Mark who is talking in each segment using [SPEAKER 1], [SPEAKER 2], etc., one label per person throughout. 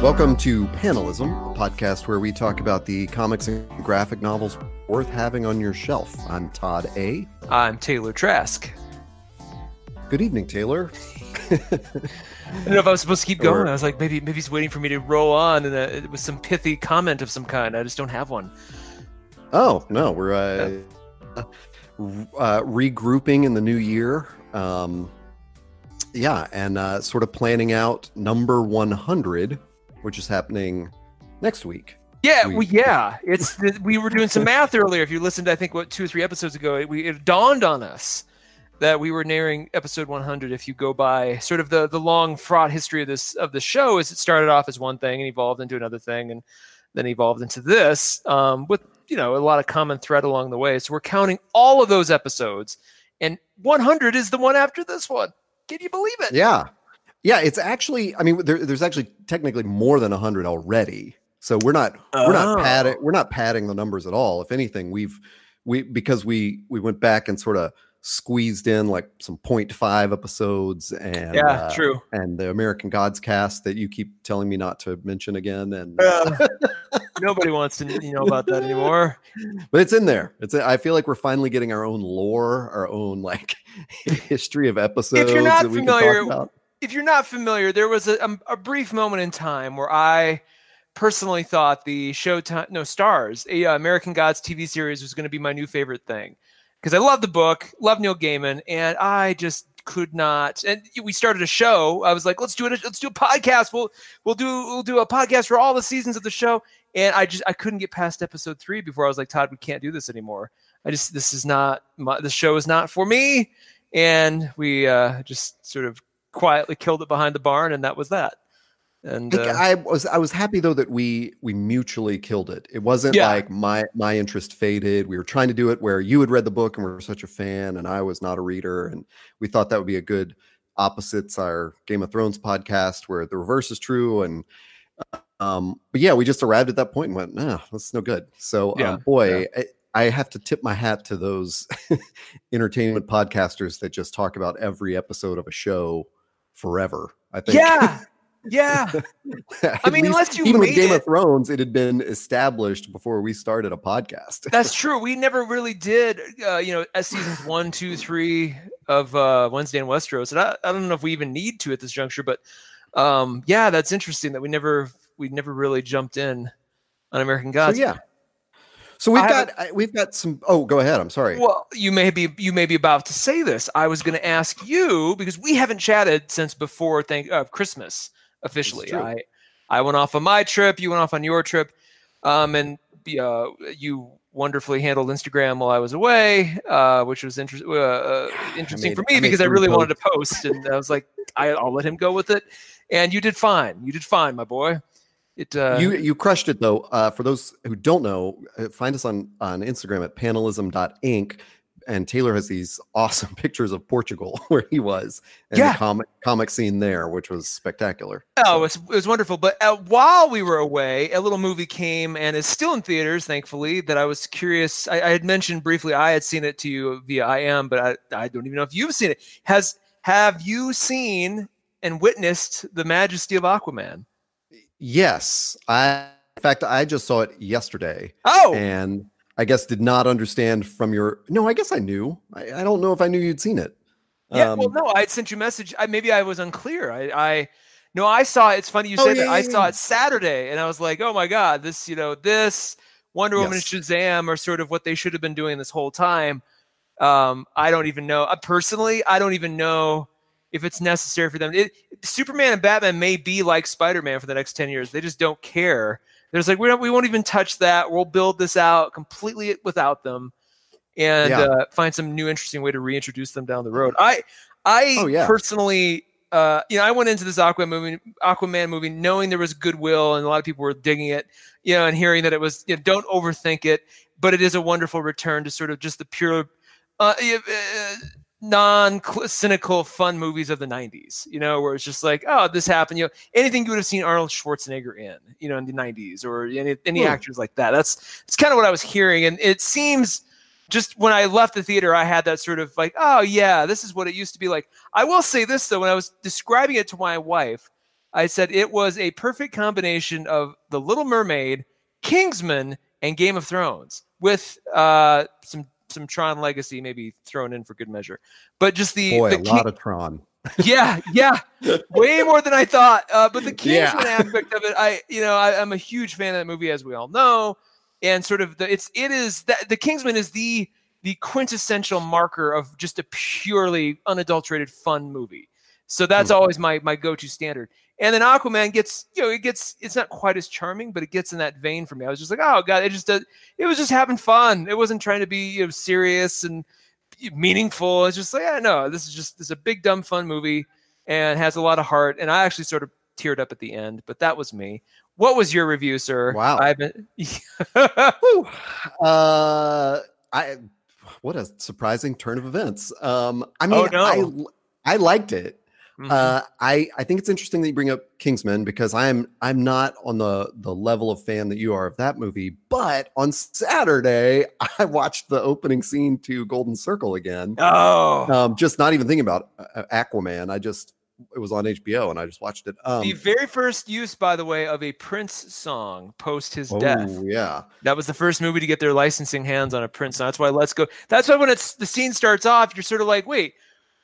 [SPEAKER 1] Welcome to Panelism, a podcast where we talk about the comics and graphic novels worth having on your shelf. I'm Todd A.
[SPEAKER 2] I'm Taylor Trask.
[SPEAKER 1] Good evening, Taylor.
[SPEAKER 2] I don't know if I was supposed to keep going. Or, I was like, maybe maybe he's waiting for me to roll on, and uh, it was some pithy comment of some kind. I just don't have one.
[SPEAKER 1] Oh no, we're uh, uh, regrouping in the new year. Um, yeah, and uh, sort of planning out number 100, which is happening next week.
[SPEAKER 2] Yeah, we, well, yeah. It's we were doing some math earlier. If you listened, I think what two or three episodes ago, it, we, it dawned on us that we were nearing episode 100. If you go by sort of the the long fraught history of this of the show, is it started off as one thing and evolved into another thing, and then evolved into this um, with you know a lot of common thread along the way. So we're counting all of those episodes, and 100 is the one after this one. Can you believe it?
[SPEAKER 1] Yeah. Yeah, it's actually. I mean, there, there's actually technically more than hundred already. So we're not oh. we're not padding we're not padding the numbers at all. If anything, we've we because we we went back and sort of squeezed in like some 0.5 episodes and
[SPEAKER 2] yeah uh, true
[SPEAKER 1] and the american gods cast that you keep telling me not to mention again and uh,
[SPEAKER 2] nobody wants to know about that anymore
[SPEAKER 1] but it's in there it's i feel like we're finally getting our own lore our own like history of episodes
[SPEAKER 2] if you're not familiar if you're not familiar there was a, a, a brief moment in time where i personally thought the showtime no Starz a uh, american gods tv series was going to be my new favorite thing because I love the book, love Neil Gaiman, and I just could not. And we started a show. I was like, let's do it. Let's do a podcast. We'll we'll do we'll do a podcast for all the seasons of the show. And I just I couldn't get past episode three before I was like, Todd, we can't do this anymore. I just this is not my, the show is not for me. And we uh, just sort of quietly killed it behind the barn, and that was that. And
[SPEAKER 1] uh, I was I was happy though that we we mutually killed it. It wasn't yeah. like my my interest faded. We were trying to do it where you had read the book and were such a fan, and I was not a reader, and we thought that would be a good opposites our Game of Thrones podcast where the reverse is true. And um, but yeah, we just arrived at that point and went, no, that's no good. So um, yeah. um, boy. Yeah. I, I have to tip my hat to those entertainment podcasters that just talk about every episode of a show forever. I think.
[SPEAKER 2] Yeah, Yeah. I mean, unless you
[SPEAKER 1] even
[SPEAKER 2] with
[SPEAKER 1] Game
[SPEAKER 2] it,
[SPEAKER 1] of Thrones, it had been established before we started a podcast.
[SPEAKER 2] that's true. We never really did, uh, you know, as seasons one, two, three of uh, Wednesday in Westeros. And I, I don't know if we even need to at this juncture, but um, yeah, that's interesting that we never we never really jumped in on American Gods.
[SPEAKER 1] So, yeah. So we've I got we've got some. Oh, go ahead. I'm sorry.
[SPEAKER 2] Well, you may be you may be about to say this. I was going to ask you because we haven't chatted since before thank uh, Christmas officially. I I went off on my trip, you went off on your trip, um, and uh, you wonderfully handled Instagram while I was away, uh, which was inter- uh, uh interesting made, for me I because I really wanted to post, and I was like, I, will let him go with it, and you did fine. You did fine, my boy. It
[SPEAKER 1] uh, you you crushed it though. Uh, for those who don't know, find us on on Instagram at panelism.inc and Taylor has these awesome pictures of Portugal where he was and yeah. the comic comic scene there, which was spectacular.
[SPEAKER 2] Oh, so. it, was, it was wonderful. But uh, while we were away, a little movie came and is still in theaters, thankfully. That I was curious. I, I had mentioned briefly I had seen it to you via I am, but I, I don't even know if you've seen it. Has have you seen and witnessed the majesty of Aquaman?
[SPEAKER 1] Yes, I. In fact, I just saw it yesterday.
[SPEAKER 2] Oh,
[SPEAKER 1] and I guess did not understand from your. No, I guess I knew. I, I don't know if I knew you'd seen it.
[SPEAKER 2] Yeah, um, well, no, I sent you a message. I, maybe I was unclear. I, I, no, I saw. It's funny you oh, said yeah, that. Yeah, I yeah. saw it Saturday, and I was like, oh my god, this, you know, this Wonder Woman yes. and Shazam are sort of what they should have been doing this whole time. Um, I don't even know. Uh, personally, I don't even know if it's necessary for them. It, Superman and Batman may be like Spider Man for the next ten years. They just don't care there's like we don't we won't even touch that. We'll build this out completely without them, and yeah. uh, find some new interesting way to reintroduce them down the road. I I oh, yeah. personally. Uh, you know, I went into this Aquaman movie, Aquaman movie, knowing there was goodwill and a lot of people were digging it. You know, and hearing that it was, you know, don't overthink it, but it is a wonderful return to sort of just the pure, uh, uh non-cynical fun movies of the 90s you know where it's just like oh this happened you know anything you would have seen arnold schwarzenegger in you know in the 90s or any, any hmm. actors like that that's it's kind of what i was hearing and it seems just when i left the theater i had that sort of like oh yeah this is what it used to be like i will say this though when i was describing it to my wife I said it was a perfect combination of The Little Mermaid, Kingsman, and Game of Thrones with uh, some some Tron Legacy maybe thrown in for good measure. But just the
[SPEAKER 1] boy,
[SPEAKER 2] the
[SPEAKER 1] a King- lot of Tron.
[SPEAKER 2] yeah, yeah, way more than I thought. Uh, but the Kingsman yeah. aspect of it, I you know I, am a huge fan of that movie, as we all know, and sort of the it's it is that the Kingsman is the the quintessential marker of just a purely unadulterated fun movie. So that's mm-hmm. always my my go to standard. And then Aquaman gets, you know, it gets, it's not quite as charming, but it gets in that vein for me. I was just like, oh god, it just, it was just having fun. It wasn't trying to be you know, serious and meaningful. It's just like, yeah, no, this is just, this is a big dumb fun movie and has a lot of heart. And I actually sort of teared up at the end, but that was me. What was your review, sir?
[SPEAKER 1] Wow.
[SPEAKER 2] I've been,
[SPEAKER 1] uh, I, what a surprising turn of events. Um, I mean, oh, no. I, I liked it. Mm-hmm. Uh, I I think it's interesting that you bring up Kingsman because I'm I'm not on the the level of fan that you are of that movie. But on Saturday, I watched the opening scene to Golden Circle again.
[SPEAKER 2] Oh,
[SPEAKER 1] um, just not even thinking about uh, Aquaman. I just it was on HBO and I just watched it. Um,
[SPEAKER 2] the very first use, by the way, of a Prince song post his oh, death.
[SPEAKER 1] Yeah,
[SPEAKER 2] that was the first movie to get their licensing hands on a Prince song. That's why Let's Go. That's why when it's the scene starts off, you're sort of like, wait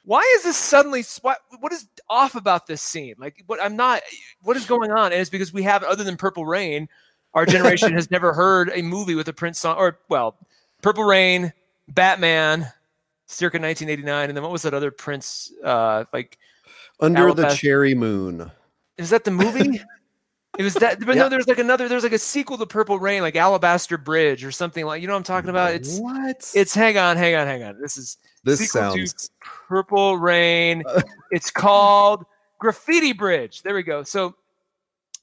[SPEAKER 2] why is this suddenly what, what is off about this scene? Like what i'm not what is going on? And it's because we have other than purple rain our generation has never heard a movie with a prince song or well purple rain batman circa 1989 and then what was that other prince uh like
[SPEAKER 1] under the cherry moon.
[SPEAKER 2] Is that the movie It was that, but yeah. no, there's like another, there's like a sequel to Purple Rain, like Alabaster Bridge or something like, you know what I'm talking about? It's
[SPEAKER 1] what?
[SPEAKER 2] It's hang on, hang on, hang on. This is
[SPEAKER 1] this sounds
[SPEAKER 2] Purple Rain. it's called Graffiti Bridge. There we go. So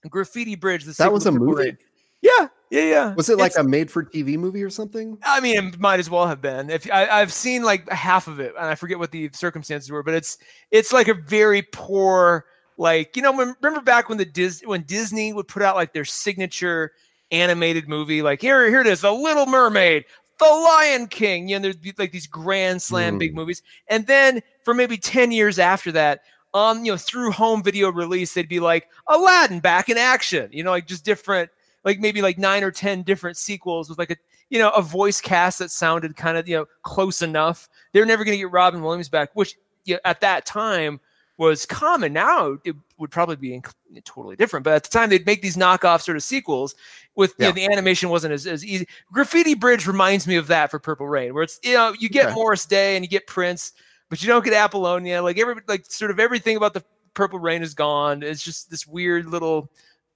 [SPEAKER 2] Graffiti Bridge. The
[SPEAKER 1] that was a movie. Rain.
[SPEAKER 2] Yeah, yeah, yeah.
[SPEAKER 1] Was it like it's, a made-for-TV movie or something?
[SPEAKER 2] I mean, it might as well have been. If I, have seen like half of it, and I forget what the circumstances were, but it's it's like a very poor like, you know, remember back when the Dis- when Disney would put out like their signature animated movie, like here, here it is, The Little Mermaid, The Lion King. You know, there'd be like these grand slam mm. big movies, and then for maybe ten years after that, um, you know, through home video release, they'd be like Aladdin back in action. You know, like just different, like maybe like nine or ten different sequels with like a you know a voice cast that sounded kind of you know close enough. They're never going to get Robin Williams back, which you know, at that time was common. Now it would probably be totally different, but at the time they'd make these knockoff sort of sequels with yeah. you know, the animation wasn't as, as easy. Graffiti Bridge reminds me of that for Purple Rain, where it's you know you get okay. Morris Day and you get Prince, but you don't get Apollonia. Like every like sort of everything about the Purple Rain is gone. It's just this weird little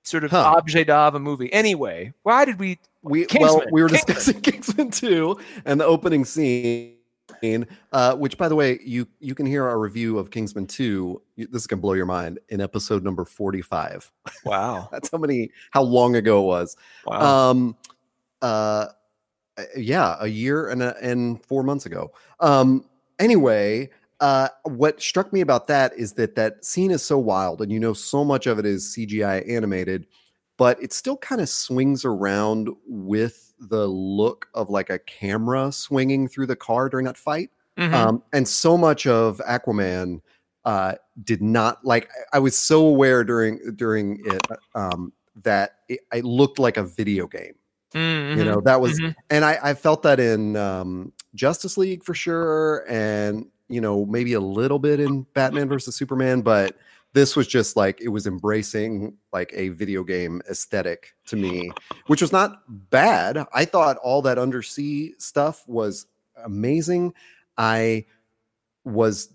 [SPEAKER 2] sort of huh. objet of a movie. Anyway, why did we?
[SPEAKER 1] We Kingsman. well, we were Kingsman. discussing Kingsman 2 and the opening scene uh, which by the way, you you can hear our review of Kingsman 2. This is gonna blow your mind in episode number 45.
[SPEAKER 2] Wow.
[SPEAKER 1] That's how many how long ago it was.
[SPEAKER 2] Wow.
[SPEAKER 1] Um uh yeah, a year and a, and 4 months ago. Um anyway, uh what struck me about that is that that scene is so wild and you know so much of it is CGI animated, but it still kind of swings around with the look of like a camera swinging through the car during that fight. Mm-hmm. Um, and so much of Aquaman uh, did not like. I was so aware during during it um, that it, it, looked like a video game. Mm-hmm. You know that was, mm-hmm. and I, I, felt that in um, Justice League for sure, and you know maybe a little bit in Batman versus Superman, but this was just like it was embracing like a video game aesthetic to me which was not bad i thought all that undersea stuff was amazing i was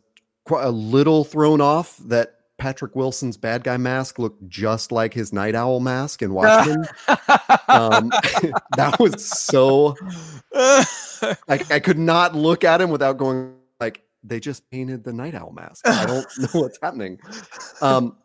[SPEAKER 1] a little thrown off that Patrick Wilson's bad guy mask looked just like his Nite Owl mask in Watchmen. um, that was so. I, I could not look at him without going they just painted the Nite Owl mask. I don't know what's happening. Um,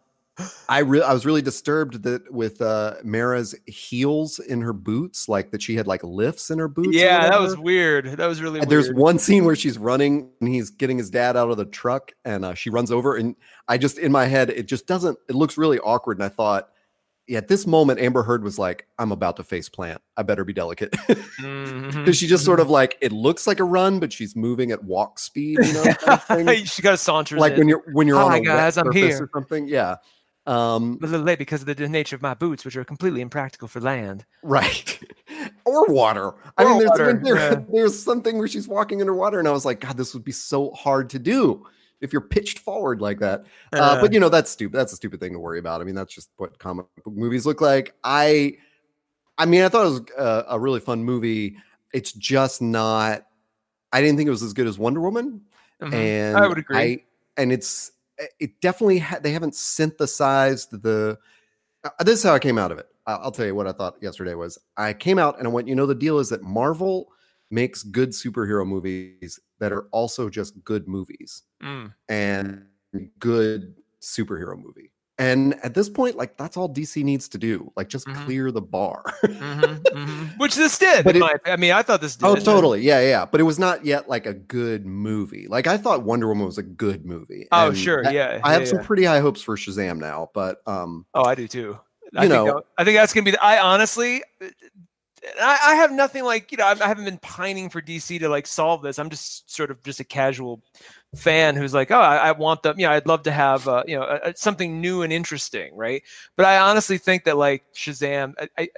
[SPEAKER 1] I really, I was really disturbed that with uh Mera's heels in her boots, like that she had like lifts in her boots.
[SPEAKER 2] Yeah, that was weird. That was really.
[SPEAKER 1] There's one scene where she's running and he's getting his dad out of the truck, and uh, she runs over, and I just in my head it just doesn't. It looks really awkward, and I thought at this moment, Amber Heard was like, I'm about to face plant. I better be delicate. Because mm-hmm. she just sort of like, it looks like a run, but she's moving at walk speed, you know?
[SPEAKER 2] she got a saunter.
[SPEAKER 1] Like in. when you're when you're on a guys, I'm here. or something. Yeah. Um,
[SPEAKER 2] a little late because of the nature of my boots, which are completely impractical for land.
[SPEAKER 1] Right. or water. Or I mean, there's, water, there, yeah. there's something where she's walking underwater, and I was like, God, this would be so hard to do if you're pitched forward like that. Uh, uh, but you know, that's stupid. That's a stupid thing to worry about. I mean, that's just what comic book movies look like. I, I mean, I thought it was a, a really fun movie. It's just not. I didn't think it was as good as Wonder Woman, mm-hmm. and
[SPEAKER 2] I would agree.
[SPEAKER 1] I, and it's it definitely ha- they haven't synthesized the. Uh, this is how I came out of it. I'll tell you what I thought yesterday was. I came out and I went. You know, the deal is that Marvel makes good superhero movies that are also just good movies mm. and good superhero movie. And at this point, like that's all DC needs to do. Like just mm-hmm. clear the bar. mm-hmm,
[SPEAKER 2] mm-hmm. Which this did. But it, my, I mean, I thought this did.
[SPEAKER 1] Oh, totally. Yeah, yeah. But it was not yet like a good movie. Like I thought Wonder Woman was a good movie.
[SPEAKER 2] Oh, sure. Yeah.
[SPEAKER 1] I, I have
[SPEAKER 2] yeah,
[SPEAKER 1] some pretty high hopes for Shazam now, but um
[SPEAKER 2] Oh, I do too. I you know, think, I think that's gonna be the, I honestly I, I, have nothing like you know I, haven't been pining for DC to like solve this. I'm just sort of just a casual fan who's like, oh, I, I want them. You know, I'd love to have uh, you know a, a, something new and interesting, right? But I honestly think that like Shazam,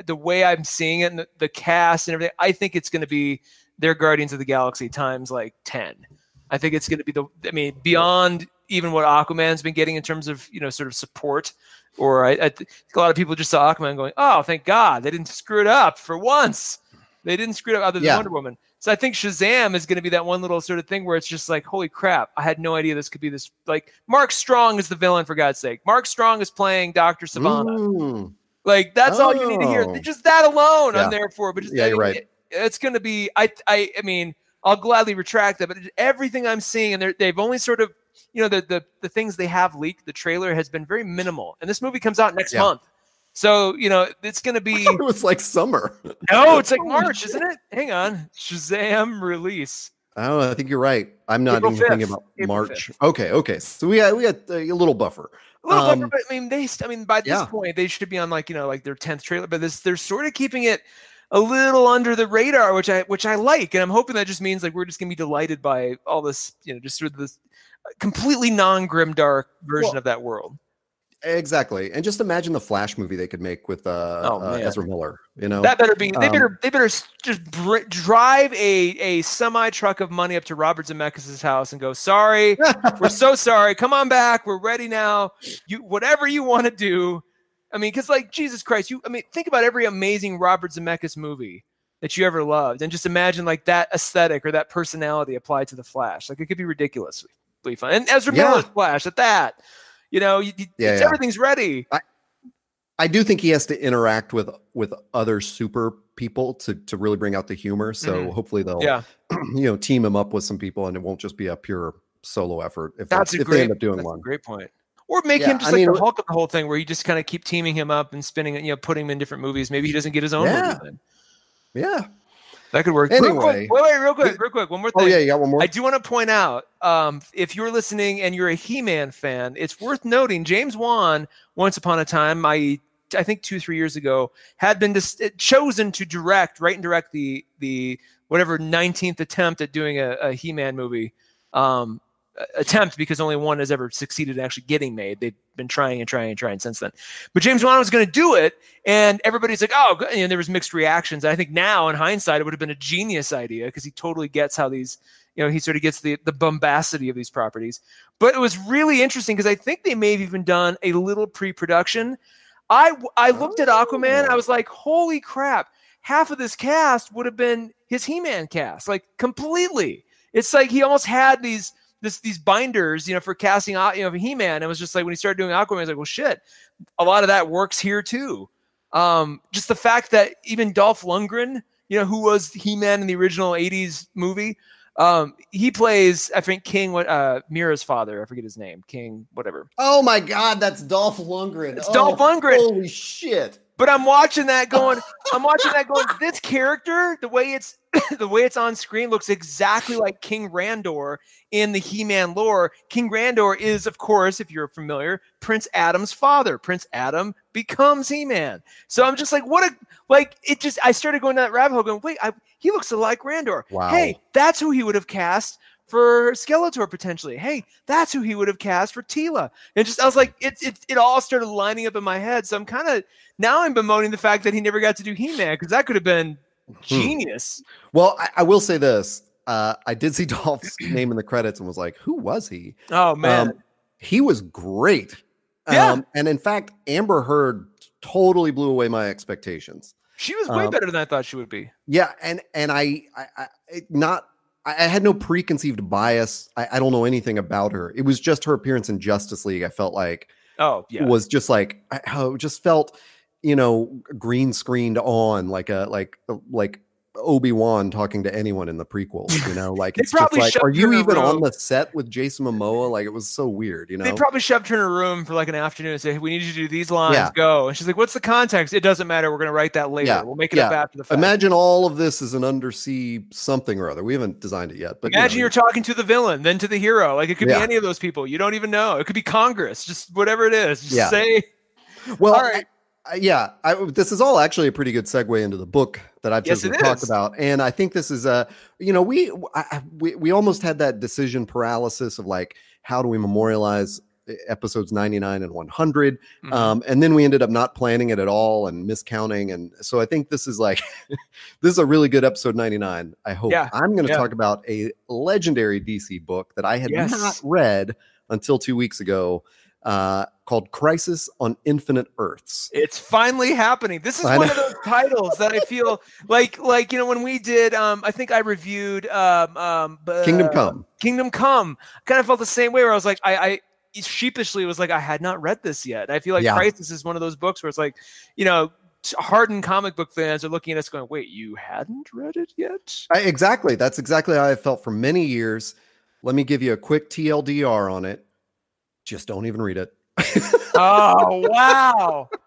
[SPEAKER 2] the way I'm seeing it, and the, the cast and everything, I think it's going to be their Guardians of the Galaxy times like ten. I think it's going to be the. I mean, beyond even what Aquaman's been getting in terms of you know sort of support or I, I think a lot of people just saw Aquaman going, "Oh, thank God they didn't screw it up for once. They didn't screw it up other than yeah. Wonder Woman." So I think Shazam is going to be that one little sort of thing where it's just like, "Holy crap! I had no idea this could be this." Like Mark Strong is the villain for God's sake. Mark Strong is playing Doctor Sivana. Ooh. Like that's oh. all you need to hear. Oh. Just that alone, yeah. I'm there for. But just
[SPEAKER 1] yeah, you're right.
[SPEAKER 2] It, it's going to be. I I I mean. I'll gladly retract that, but everything I'm seeing, and they've only sort of you know the the the things they have leaked, the trailer has been very minimal, and this movie comes out next yeah. month. So you know it's going to be.
[SPEAKER 1] it was like summer.
[SPEAKER 2] No, it's like March, isn't it? Hang on, Shazam release.
[SPEAKER 1] Oh, I think you're right. I'm not April even 5th. thinking about April March. 5th. Okay, okay. So we had we had a little buffer.
[SPEAKER 2] A little um, buffer, but I mean, they. I mean, by this yeah. point, they should be on like you know like their tenth trailer, but this they're sort of keeping it a little under the radar, which I which I like, and I'm hoping that just means like we're just gonna be delighted by all this, you know, just sort of this completely non grim dark version well, of that world.
[SPEAKER 1] Exactly, and just imagine the Flash movie they could make with uh, oh, uh Ezra Miller. You know
[SPEAKER 2] that better be. They um, better they better just br- drive a a semi truck of money up to Robert Zemeckis' house and go. Sorry, we're so sorry. Come on back. We're ready now. You whatever you want to do. I mean, because like Jesus Christ, you. I mean, think about every amazing Robert Zemeckis movie that you ever loved, and just imagine like that aesthetic or that personality applied to the Flash. Like it could be ridiculous fun. And Ezra yeah. Miller's Flash at that. You know, you, yeah, yeah, everything's ready.
[SPEAKER 1] I, I do think he has to interact with with other super people to to really bring out the humor. So mm-hmm. hopefully they'll
[SPEAKER 2] yeah.
[SPEAKER 1] you know team him up with some people, and it won't just be a pure solo effort. If
[SPEAKER 2] that's
[SPEAKER 1] if
[SPEAKER 2] great,
[SPEAKER 1] they end up doing
[SPEAKER 2] one, great point. Or make yeah, him just I like mean, the Hulk of the whole thing, where you just kind of keep teaming him up and spinning, you know, putting him in different movies. Maybe he doesn't get his own
[SPEAKER 1] yeah.
[SPEAKER 2] movie. Then.
[SPEAKER 1] Yeah,
[SPEAKER 2] that could work.
[SPEAKER 1] Anyway,
[SPEAKER 2] real quick, wait, wait, real quick, real quick. One more thing.
[SPEAKER 1] Oh yeah, you got one more.
[SPEAKER 2] I do want to point out, um, if you're listening and you're a He-Man fan, it's worth noting James Wan, once upon a time, I I think two three years ago, had been dis- chosen to direct, write and direct the the whatever 19th attempt at doing a, a He-Man movie. Um, attempt because only one has ever succeeded in actually getting made. They've been trying and trying and trying since then. But James Wan was going to do it, and everybody's like, "Oh," and there was mixed reactions. I think now, in hindsight, it would have been a genius idea because he totally gets how these, you know, he sort of gets the the bombacity of these properties. But it was really interesting because I think they may have even done a little pre-production. I I looked at Aquaman, I oh. was like, "Holy crap!" Half of this cast would have been his He-Man cast, like completely. It's like he almost had these this these binders, you know, for casting out, you know, He-Man. It was just like when he started doing Aquaman, I was like, well, shit, a lot of that works here too. Um, just the fact that even Dolph Lundgren, you know, who was He-Man in the original '80s movie, um, he plays, I think, King, what, uh, Mera's father. I forget his name, King, whatever.
[SPEAKER 1] Oh my God, that's Dolph Lundgren.
[SPEAKER 2] It's
[SPEAKER 1] oh,
[SPEAKER 2] Dolph Lundgren.
[SPEAKER 1] Holy shit!
[SPEAKER 2] But I'm watching that going, I'm watching that going, this character, the way it's the way it's on screen looks exactly like King Randor in the He-Man lore. King Randor is, of course, if you're familiar, Prince Adam's father. Prince Adam becomes He-Man. So I'm just like, what a like it just I started going down that rabbit hole going, wait, I, he looks like Randor.
[SPEAKER 1] Wow.
[SPEAKER 2] Hey, that's who he would have cast for Skeletor potentially. Hey, that's who he would have cast for Teela. And just I was like, it it it all started lining up in my head. So I'm kind of now I'm bemoaning the fact that he never got to do He-Man because that could have been hmm. genius.
[SPEAKER 1] Hmm. Well, I, I, will say this. Uh, I did see Dolph's name in the credits and was like, who was he?
[SPEAKER 2] Oh man. Um,
[SPEAKER 1] he was great.
[SPEAKER 2] Yeah. Um,
[SPEAKER 1] and in fact, Amber Heard totally blew away my expectations.
[SPEAKER 2] She was way um, better than I thought she would be.
[SPEAKER 1] Yeah, and and I, I, I not I, had no preconceived bias. I, I, don't know anything about her. It was just her appearance in Justice League. I felt like
[SPEAKER 2] oh yeah
[SPEAKER 1] was just like how just felt you know green screened on like a like like Obi Wan talking to anyone in the prequels. You know, like it's just like, are you even on the set with Jason Momoa? Like it was so weird. You know,
[SPEAKER 2] they probably shoved her in a room for like an afternoon and say, hey, "We need you to do these lines. Yeah. Go." And she's like, "What's the context? It doesn't matter. We're going to write that later. Yeah. We'll make it yeah. up after the fact."
[SPEAKER 1] Imagine all of this is an undersea something or other. We haven't designed it yet, but
[SPEAKER 2] imagine you are talking to the villain, then to the hero. Like it could be any of those people. You don't even know. It could be Congress. Just whatever it is. Just say.
[SPEAKER 1] Well, all right. Yeah, I, this is all actually a pretty good segue into the book that I've chosen yes, to talk about. And I think this is a, you know, we, I, we we almost had that decision paralysis of like, how do we memorialize episodes 99 and 100 mm-hmm. um, and then we ended up not planning it at all and miscounting and so i think this is like this is a really good episode 99 i hope
[SPEAKER 2] yeah.
[SPEAKER 1] i'm going to
[SPEAKER 2] yeah.
[SPEAKER 1] talk about a legendary dc book that i had yes. not read until two weeks ago uh, called Crisis on Infinite Earths.
[SPEAKER 2] It's finally happening. This is one of those titles that I feel like, like you know, when we did, um, I think I reviewed um, um, uh,
[SPEAKER 1] Kingdom Come.
[SPEAKER 2] Kingdom Come. kind of felt the same way where I was like, I, I sheepishly was like, I had not read this yet. I feel like yeah. Crisis is one of those books where it's like, you know, hardened comic book fans are looking at us going, wait, you hadn't read it yet?
[SPEAKER 1] I, exactly. That's exactly how I felt for many years. Let me give you a quick TLDR on it just don't even read it.
[SPEAKER 2] oh wow.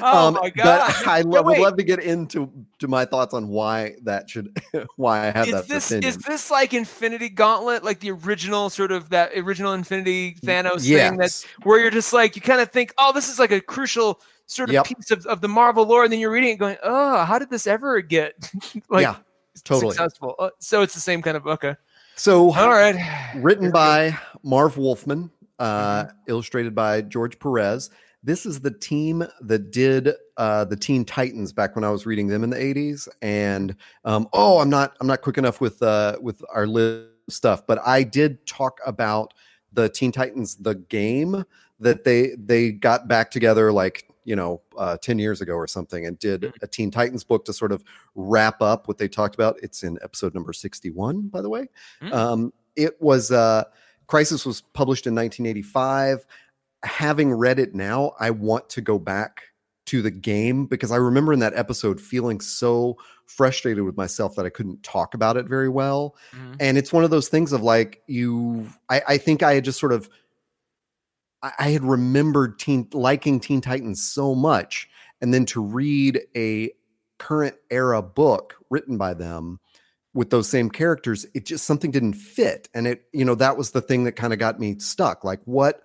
[SPEAKER 2] Oh um, my god!
[SPEAKER 1] But I lo- would love to get into to my thoughts on why that should why I have
[SPEAKER 2] is
[SPEAKER 1] that.
[SPEAKER 2] This,
[SPEAKER 1] opinion.
[SPEAKER 2] Is this like Infinity Gauntlet, like the original sort of that original Infinity Thanos yes. thing? That's where you're just like you kind of think, oh, this is like a crucial sort of yep. piece of, of the Marvel lore, and then you're reading it, going, oh, how did this ever get like yeah, totally successful? Uh, so it's the same kind of okay.
[SPEAKER 1] So
[SPEAKER 2] all right,
[SPEAKER 1] written by Marv Wolfman, uh, mm-hmm. illustrated by George Perez. This is the team that did uh, the Teen Titans back when I was reading them in the '80s. And um, oh, I'm not I'm not quick enough with uh, with our list stuff, but I did talk about the Teen Titans the game that they they got back together like you know uh, 10 years ago or something and did mm-hmm. a teen titans book to sort of wrap up what they talked about it's in episode number 61 by the way mm-hmm. um, it was uh, Crisis was published in 1985. Having read it now, I want to go back to the game because I remember in that episode feeling so frustrated with myself that I couldn't talk about it very well. Mm-hmm. And it's one of those things of like you I, I think I had just sort of I, I had remembered teen liking Teen Titans so much. And then to read a current era book written by them with those same characters it just something didn't fit. And it you know that was the thing that kind of got me stuck. Like what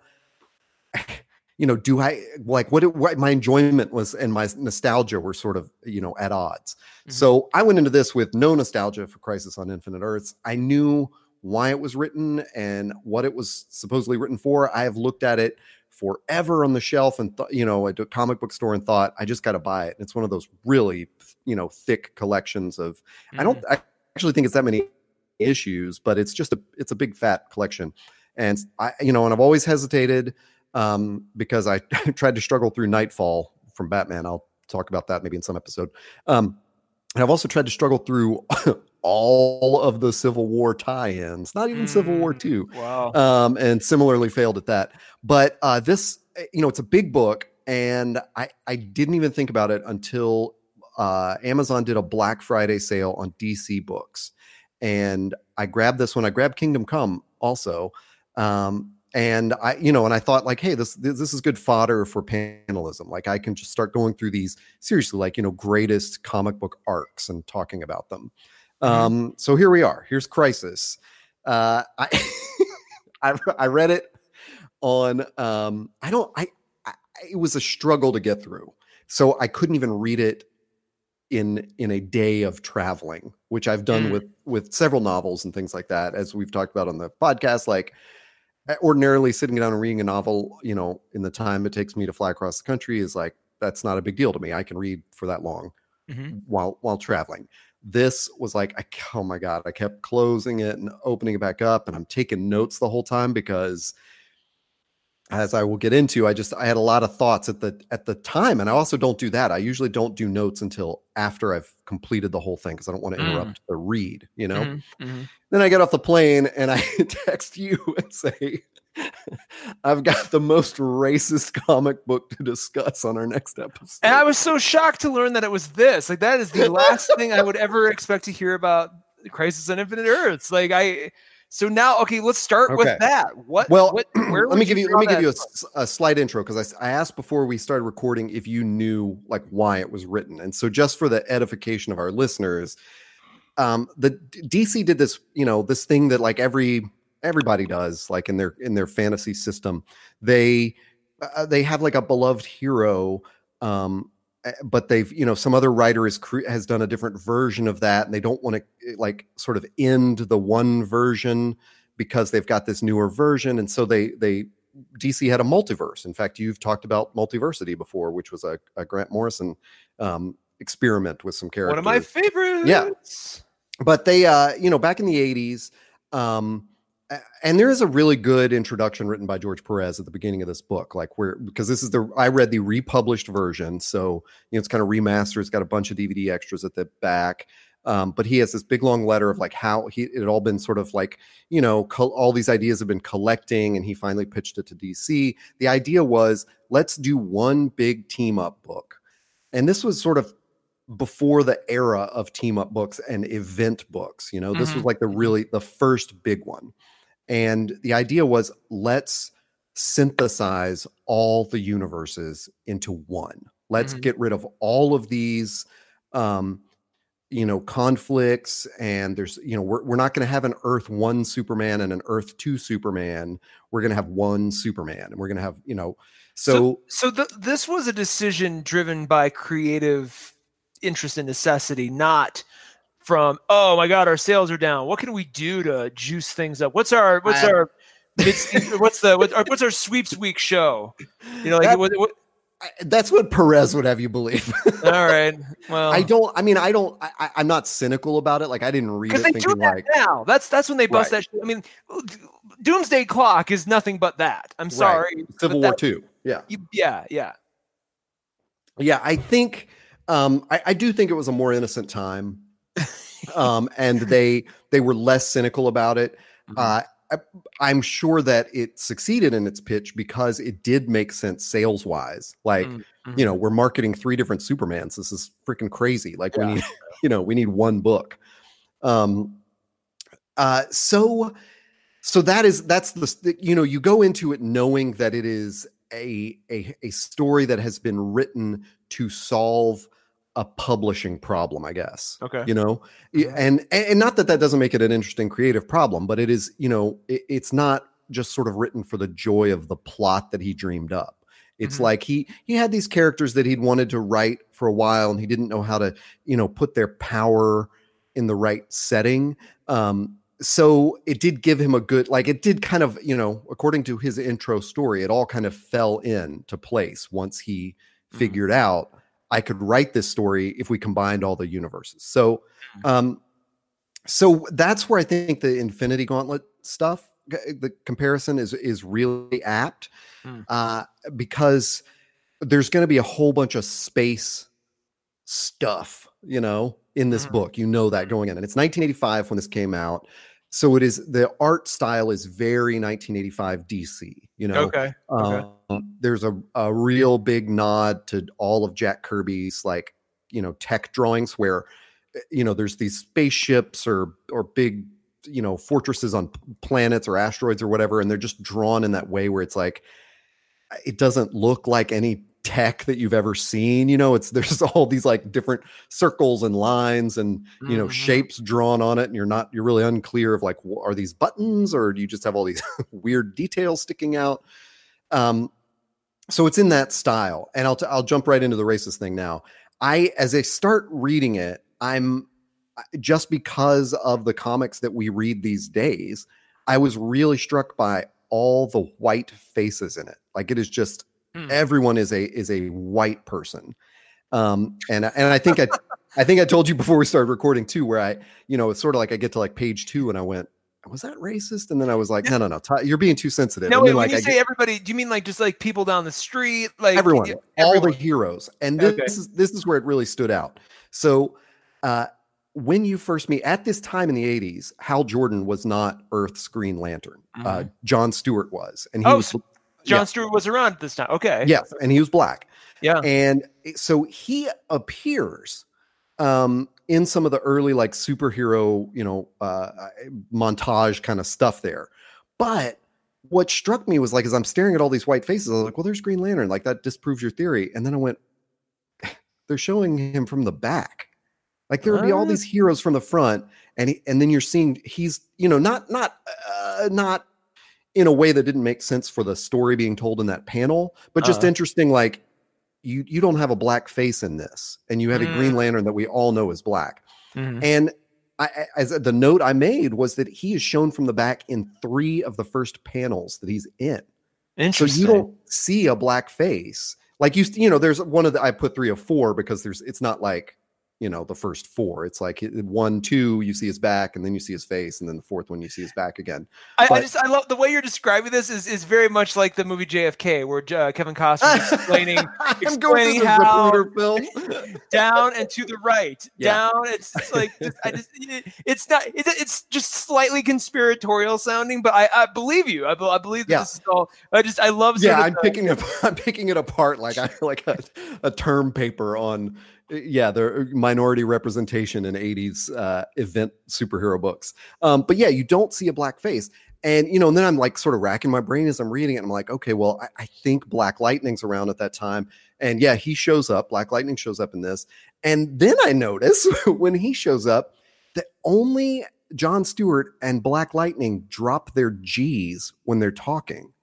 [SPEAKER 1] you know do i like what, it, what my enjoyment was and my nostalgia were sort of you know at odds. Mm-hmm. so i went into this with no nostalgia for crisis on infinite earths. I knew why it was written and what it was supposedly written for. I have looked at it forever on the shelf and th- you know at a comic book store and thought i just got to buy it. And it's one of those really you know thick collections of mm-hmm. i don't I, actually think it's that many issues, but it's just a it's a big fat collection. And I, you know, and I've always hesitated um, because I tried to struggle through Knightfall from Batman. I'll talk about that maybe in some episode. Um, and I've also tried to struggle through all of the Civil War tie-ins, not even mm, Civil War mm, Two.
[SPEAKER 2] Wow.
[SPEAKER 1] Um, and similarly failed at that. But uh, this, eh, you know, it's a big book, and I I didn't even think about it until uh, Amazon did a Black Friday sale on DC books, and I grabbed this one. I grabbed Kingdom Come also, um, and I, you know, and I thought like, hey, this this is good fodder for panelism. Like I can just start going through these seriously, like you know, greatest comic book arcs and talking about them. Mm-hmm. Um, so here we are. Here's Crisis. Uh, I, I I read it on. Um, I don't. I, I it was a struggle to get through, so I couldn't even read it in in a day of traveling, which I've done mm. with with several novels and things like that, as we've talked about on the podcast. Like ordinarily sitting down and reading a novel, you know, in the time it takes me to fly across the country is like that's not a big deal to me. I can read for that long mm-hmm. while while traveling. This was like, I, oh my god! I kept closing it and opening it back up, and I'm taking notes the whole time because as I will get into, I just I had a lot of thoughts at the at the time, and I also don't do that. I usually don't do notes until after I've completed the whole thing because I don't want to interrupt mm. the read. You know. Mm-hmm. Mm-hmm. Then I get off the plane and I text you and say, "I've got the most racist comic book to discuss on our next episode."
[SPEAKER 2] And I was so shocked to learn that it was this. Like that is the last thing I would ever expect to hear about Crisis on Infinite Earths. Like I so now, okay, let's start okay. with that. What?
[SPEAKER 1] Well,
[SPEAKER 2] what,
[SPEAKER 1] let me give you let me give you a, a slight intro because I, I asked before we started recording if you knew like why it was written, and so just for the edification of our listeners, um, the DC did this, you know, this thing that like every everybody does, like in their in their fantasy system, they uh, they have like a beloved hero um but they've you know some other writer has has done a different version of that and they don't want to eh, like sort of end the one version because they've got this newer version and so they they dc had a multiverse. In fact you've talked about multiversity before which was a, a grant morrison um, experiment with some characters
[SPEAKER 2] one of my favorites
[SPEAKER 1] yeah. but they uh you know back in the 80s um and there is a really good introduction written by George Perez at the beginning of this book, like where because this is the I read the republished version, so you know it's kind of remastered. It's got a bunch of DVD extras at the back, um, but he has this big long letter of like how he it had all been sort of like you know all these ideas have been collecting, and he finally pitched it to DC. The idea was let's do one big team up book, and this was sort of before the era of team up books and event books. You know, this mm-hmm. was like the really the first big one. And the idea was let's synthesize all the universes into one. Let's mm-hmm. get rid of all of these um, you know conflicts and there's you know we're, we're not going to have an earth 1 superman and an earth 2 superman we're going to have one superman and we're going to have you know so
[SPEAKER 2] so, so this was a decision driven by creative interest and necessity not from oh my god our sales are down what can we do to juice things up what's our what's I, our what's the what's our sweeps week show you know like that, what, what,
[SPEAKER 1] that's what Perez would have you believe.
[SPEAKER 2] All right. Well,
[SPEAKER 1] I don't. I mean, I don't. I, am not cynical about it. Like I didn't read it they thinking do that like
[SPEAKER 2] now. That's that's when they bust right. that. Shit. I mean, Doomsday Clock is nothing but that. I'm sorry. Right.
[SPEAKER 1] Civil War Two. Yeah.
[SPEAKER 2] You, yeah. Yeah.
[SPEAKER 1] Yeah. I think. Um. I, I do think it was a more innocent time um, and they they were less cynical about it. Mm-hmm. Uh, I, am sure that it succeeded in its pitch because it did make sense sales wise. Like, mm-hmm. you know, we're marketing three different Supermans. This is freaking crazy. Like, yeah. we need, you know, we need one book. Um, uh, so, so that is that's the you know you go into it knowing that it is a a a story that has been written to solve a publishing problem, I guess.
[SPEAKER 2] Okay.
[SPEAKER 1] You know, mm-hmm. and and not that that doesn't make it an interesting creative problem, but it is. You know, it, it's not just sort of written for the joy of the plot that he dreamed up. It's mm-hmm. like he he had these characters that he'd wanted to write for a while, and he didn't know how to you know put their power in the right setting. Um, so it did give him a good like it did kind of you know according to his intro story it all kind of fell in to place once he mm-hmm. figured out I could write this story if we combined all the universes. So, mm-hmm. um, so that's where I think the Infinity Gauntlet stuff, the comparison is is really apt, mm. uh, because there's going to be a whole bunch of space stuff, you know, in this mm. book. You know that mm-hmm. going in, and it's 1985 when this came out so it is the art style is very 1985 DC. You know,
[SPEAKER 2] okay. okay.
[SPEAKER 1] Um, there's a a real big nod to all of Jack Kirby's like you know tech drawings where eh, you know there's these spaceships or or big you know fortresses on planets or asteroids or whatever, and they're just drawn in that way where it's like it doesn't look like any tech that you've ever seen you know it's there's all these like different circles and lines and you know mm-hmm. shapes drawn on it and you're not you're really unclear of like are these buttons or do you just have all these weird details sticking out um so it's in that style and i'll t- i'll jump right into the racist thing now I as I start reading it, I'm just because of the comics that we read these days, I was really struck by all the white faces in it. Like it is just mm. everyone is a is a white person. Um and and I think I I think I told you before we started recording too where I, you know, it's sort of like I get to like page 2 and I went, was that racist? And then I was like, no, no, no, Ty, you're being too sensitive.
[SPEAKER 2] No, wait,
[SPEAKER 1] like,
[SPEAKER 2] when you I say get, everybody, do you mean like just like people down the street, like
[SPEAKER 1] everyone, everyone. all the heroes? And this, okay. is this is where it really stood out. So, uh, when you first meet at this time in the 80s, Hal Jordan was not Earth's Green Lantern. Uh, mm-hmm. Uh, John Stewart was, and he
[SPEAKER 2] oh,
[SPEAKER 1] was.
[SPEAKER 2] John yeah. Stewart was around at this time. Okay.
[SPEAKER 1] Yes, and he was black.
[SPEAKER 2] Yeah.
[SPEAKER 1] And so he appears um, in some of the early like superhero, you know, uh, montage kind of stuff there. But what struck me was like, as I'm staring at all these white faces, I was like, well, there's Green Lantern. Like that disproves your theory. And then I went, they're showing him from the back. Like there would be all these heroes from the front, and he, and then you're seeing he's you know not not uh, not in a way that didn't make sense for the story being told in that panel, but just uh, interesting. Like you you don't have a black face in this, and you have mm. a Green mm. Lantern that we all know is black. Mm-hmm. And I, as the note I made was that he is shown from the back in three of the first panels that he's in. So you don't see a black face. Like you, you know, there's one of the I put three of four because there's it's not like you know the first four. It's like one two you see his back and then you see his face and then the fourth one you see his back again.
[SPEAKER 2] I, but, I just i love the way you're describing this is is very much like the movie jfk where uh, kevin costner is explaining explaining how down and to the right. Yeah. down it's, it's like just, i just it, it's not it, it's just slightly conspiratorial sounding but i i believe you. I, I believe yeah. this is all i just i love
[SPEAKER 1] yeah i'm the, picking up i'm picking it apart like i like a, a term paper on yeah, the uh, minority representation in 80s uh, event superhero books. Um, but yeah, you don't see a black face. And, you know, and then I'm like sort of racking my brain as I'm reading it. I'm like, okay, well, I, I think Black Lightning's around at that time. And yeah, he shows up. Black Lightning shows up in this. And then I notice when he shows up that only John Stewart and Black Lightning drop their G's when they're talking.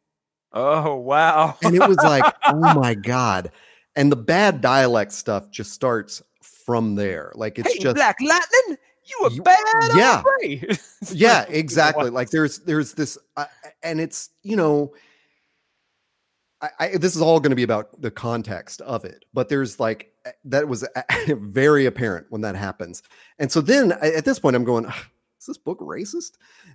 [SPEAKER 2] Oh, wow.
[SPEAKER 1] and it was like, oh my God and the bad dialect stuff just starts from there. Like it's
[SPEAKER 2] hey,
[SPEAKER 1] just
[SPEAKER 2] Black Lightning. You a bad
[SPEAKER 1] yeah. yeah exactly. Like there's there's this uh, and it's you know I, I, this is all going to be about the context of it but there's like that was very apparent when that happens. And so then at this point i'm going is this book racist?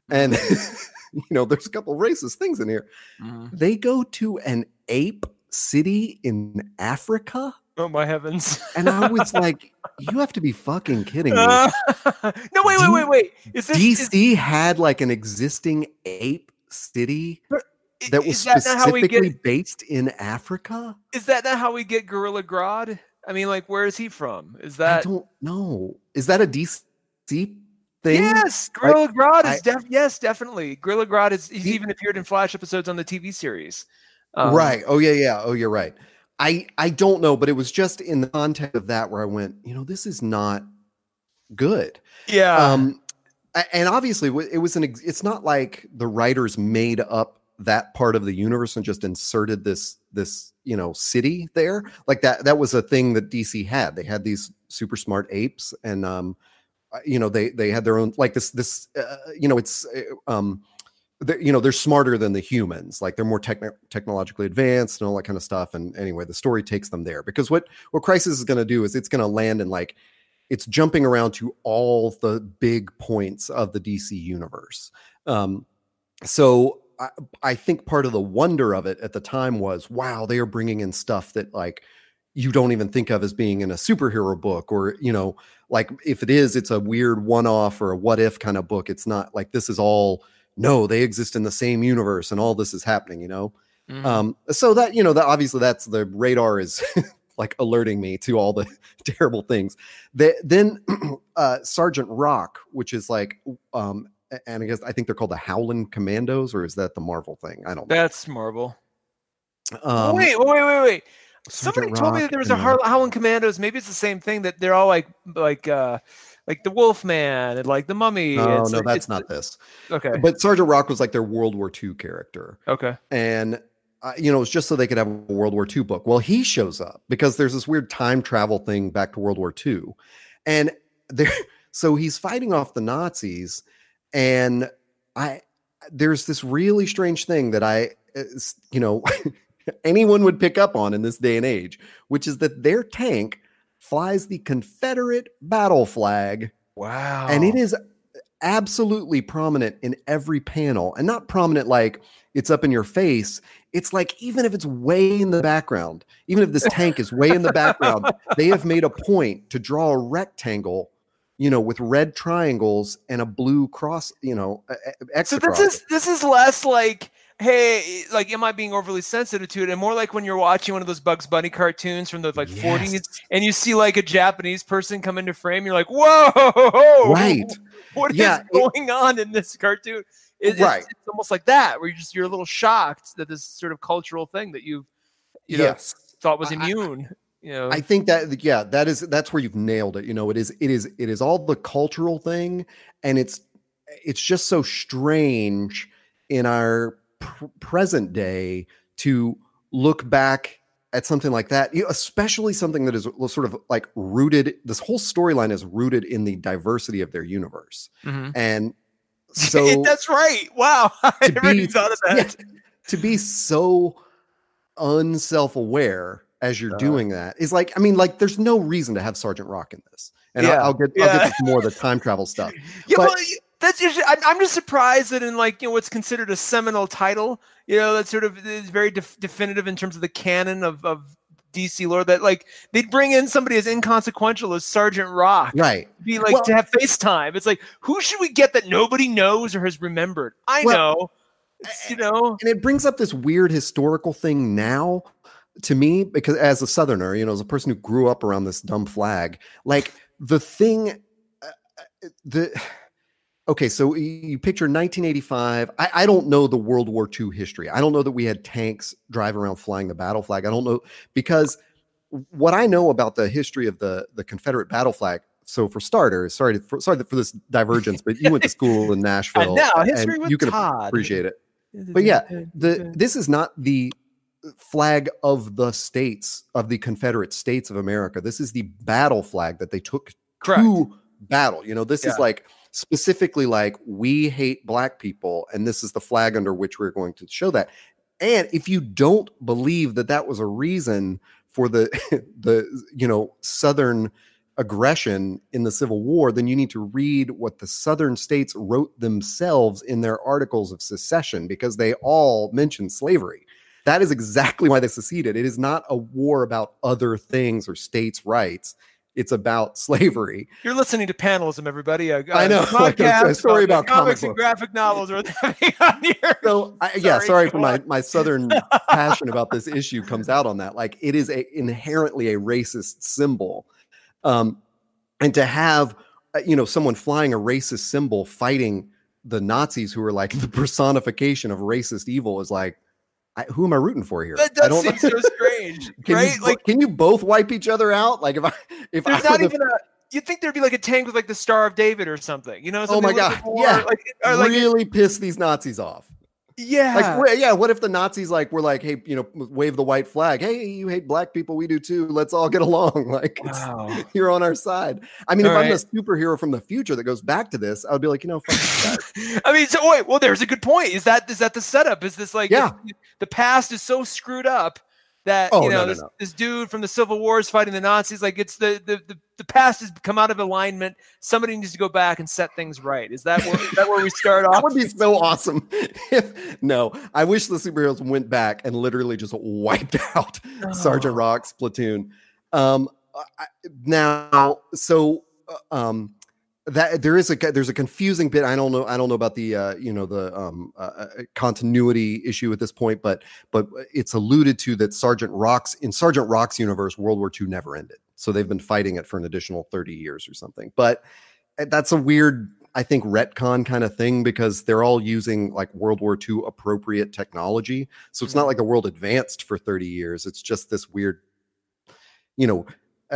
[SPEAKER 1] And you know there's a couple racist things in here. Mm-hmm. they go to an ape city in Africa.
[SPEAKER 2] Oh my heavens!
[SPEAKER 1] and I was like, "You have to be fucking kidding me!"
[SPEAKER 2] Uh, no, wait, wait, wait, wait.
[SPEAKER 1] Is this, DC is, had like an existing ape city that was that specifically get, based in Africa?
[SPEAKER 2] Is that not how we get Gorilla Grodd? I mean, like, where is he from? Is that I
[SPEAKER 1] don't know. Is that a DC thing?
[SPEAKER 2] Yes, Gorilla like, Grodd is def- yes, definitely. Gorilla Grodd is he's he, even appeared in Flash episodes on the TV series.
[SPEAKER 1] Um, right. Oh yeah, yeah. Oh, you're right. I I don't know, but it was just in the context of that where I went, you know, this is not good.
[SPEAKER 2] Yeah.
[SPEAKER 1] Um, and obviously it was an. It's not like the writers made up that part of the universe and just inserted this this you know city there like that that was a thing that dc had they had these super smart apes and um uh, you know they they had their own like this this uh, you know it's uh, um you know they're smarter than the humans like they're more techn- technologically advanced and all that kind of stuff and anyway the story takes them there because what what crisis is going to do is it's going to land in like it's jumping around to all the big points of the dc universe. Um, so I, I think part of the wonder of it at the time was wow they are bringing in stuff that like you don't even think of as being in a superhero book or you know like if it is it's a weird one-off or a what if kind of book. It's not like this is all no, they exist in the same universe and all this is happening, you know? Mm-hmm. Um, so that, you know, that obviously that's the radar is like alerting me to all the terrible things. The, then uh, Sergeant Rock, which is like, um, and I guess I think they're called the Howling Commandos, or is that the Marvel thing? I don't know.
[SPEAKER 2] That's Marvel. Um, wait, wait, wait, wait. Somebody Rock told me that there was a Howling Commandos. Maybe it's the same thing that they're all like, like, uh, like the Wolfman and like the Mummy.
[SPEAKER 1] No, it's, no, that's not this.
[SPEAKER 2] Okay,
[SPEAKER 1] but Sergeant Rock was like their World War II character.
[SPEAKER 2] Okay,
[SPEAKER 1] and uh, you know, it's just so they could have a World War II book. Well, he shows up because there's this weird time travel thing back to World War II, and there, so he's fighting off the Nazis, and I there's this really strange thing that I, uh, you know, anyone would pick up on in this day and age, which is that their tank flies the Confederate battle flag.
[SPEAKER 2] Wow.
[SPEAKER 1] And it is absolutely prominent in every panel and not prominent like it's up in your face. It's like even if it's way in the background, even if this tank is way in the background, they have made a point to draw a rectangle you know, with red triangles and a blue cross, you know,
[SPEAKER 2] So this is this is less like, hey, like, am I being overly sensitive to it? And more like when you're watching one of those Bugs Bunny cartoons from the like yes. 40s, and you see like a Japanese person come into frame, you're like, whoa,
[SPEAKER 1] right?
[SPEAKER 2] What yeah, is going it, on in this cartoon? It,
[SPEAKER 1] right,
[SPEAKER 2] it's, it's, almost like that, where you're just you're a little shocked that this sort of cultural thing that you've, you know, yes. thought was immune. I, you know
[SPEAKER 1] i think that yeah that is that's where you've nailed it you know it is it is it is all the cultural thing and it's it's just so strange in our pr- present day to look back at something like that you know, especially something that is sort of like rooted this whole storyline is rooted in the diversity of their universe mm-hmm. and so
[SPEAKER 2] that's right wow i never be, thought of that yeah,
[SPEAKER 1] to be so unself-aware as you're uh, doing that is like, I mean, like there's no reason to have Sergeant Rock in this. And yeah, I'll, I'll, get, yeah. I'll get more of the time travel stuff.
[SPEAKER 2] Yeah, but, well, that's just, I'm just surprised that in like, you know, what's considered a seminal title, you know, that sort of is very def- definitive in terms of the canon of, of DC lore that like they'd bring in somebody as inconsequential as Sergeant Rock.
[SPEAKER 1] Right.
[SPEAKER 2] Be like well, to have FaceTime. It's like, who should we get that nobody knows or has remembered? I well, know. It's, you know.
[SPEAKER 1] And it brings up this weird historical thing now to me because as a southerner you know as a person who grew up around this dumb flag like the thing uh, uh the okay so you picture 1985 I, I, don't know the world war ii history i don't know that we had tanks drive around flying the battle flag i don't know because what i know about the history of the the confederate battle flag so for starters sorry to, for, sorry for this divergence but you went to school in nashville
[SPEAKER 2] now history
[SPEAKER 1] and you can
[SPEAKER 2] Todd.
[SPEAKER 1] appreciate it but yeah the this is not the flag of the states of the Confederate States of America. This is the battle flag that they took Correct. to battle. You know, this yeah. is like specifically like we hate black people, and this is the flag under which we're going to show that. And if you don't believe that that was a reason for the the you know southern aggression in the Civil War, then you need to read what the southern states wrote themselves in their articles of secession because they all mention slavery. That is exactly why they seceded. It is not a war about other things or states' rights. It's about slavery.
[SPEAKER 2] You're listening to panelism, everybody.
[SPEAKER 1] Uh, I know. Podcast, a story about
[SPEAKER 2] comics and graphic novels. Are on here.
[SPEAKER 1] So, I, yeah, sorry for my my southern passion about this issue comes out on that. Like, it is a, inherently a racist symbol, um, and to have uh, you know someone flying a racist symbol fighting the Nazis who are like the personification of racist evil is like I, who am I rooting for here?
[SPEAKER 2] That does seem so strange,
[SPEAKER 1] can
[SPEAKER 2] right?
[SPEAKER 1] You, like, can you both wipe each other out? Like, if I, if
[SPEAKER 2] there's
[SPEAKER 1] I
[SPEAKER 2] not even a, you'd think there'd be like a tank with like the Star of David or something, you know?
[SPEAKER 1] Oh my god, yeah, like, like, really piss these Nazis off.
[SPEAKER 2] Yeah.
[SPEAKER 1] Like, yeah. What if the Nazis like were like, hey, you know, wave the white flag. Hey, you hate black people. We do too. Let's all get along. Like, wow. you're on our side. I mean, all if right. I'm a superhero from the future that goes back to this, I would be like, you know, fuck
[SPEAKER 2] I mean, so wait, well, there's a good point. Is that is that the setup? Is this like,
[SPEAKER 1] yeah,
[SPEAKER 2] the past is so screwed up that oh, you know no, no, this, no. this, dude from the Civil War is fighting the Nazis. Like it's the, the the the past has come out of alignment. Somebody needs to go back and set things right. Is that where, is that where we start off?
[SPEAKER 1] that would be so awesome. If no, I wish the superheroes went back and literally just wiped out oh. Sergeant Rock's platoon. Um, I, now, so uh, um, that there is a there's a confusing bit. I don't know. I don't know about the uh, you know the um, uh, uh, continuity issue at this point, but but it's alluded to that Sergeant Rock's in Sergeant Rock's universe, World War II never ended. So they've been fighting it for an additional thirty years or something. But eh, that's a weird, I think, retcon kind of thing because they're all using like World War II appropriate technology. So it's not mm-hmm. like the world advanced for thirty years. It's just this weird, you know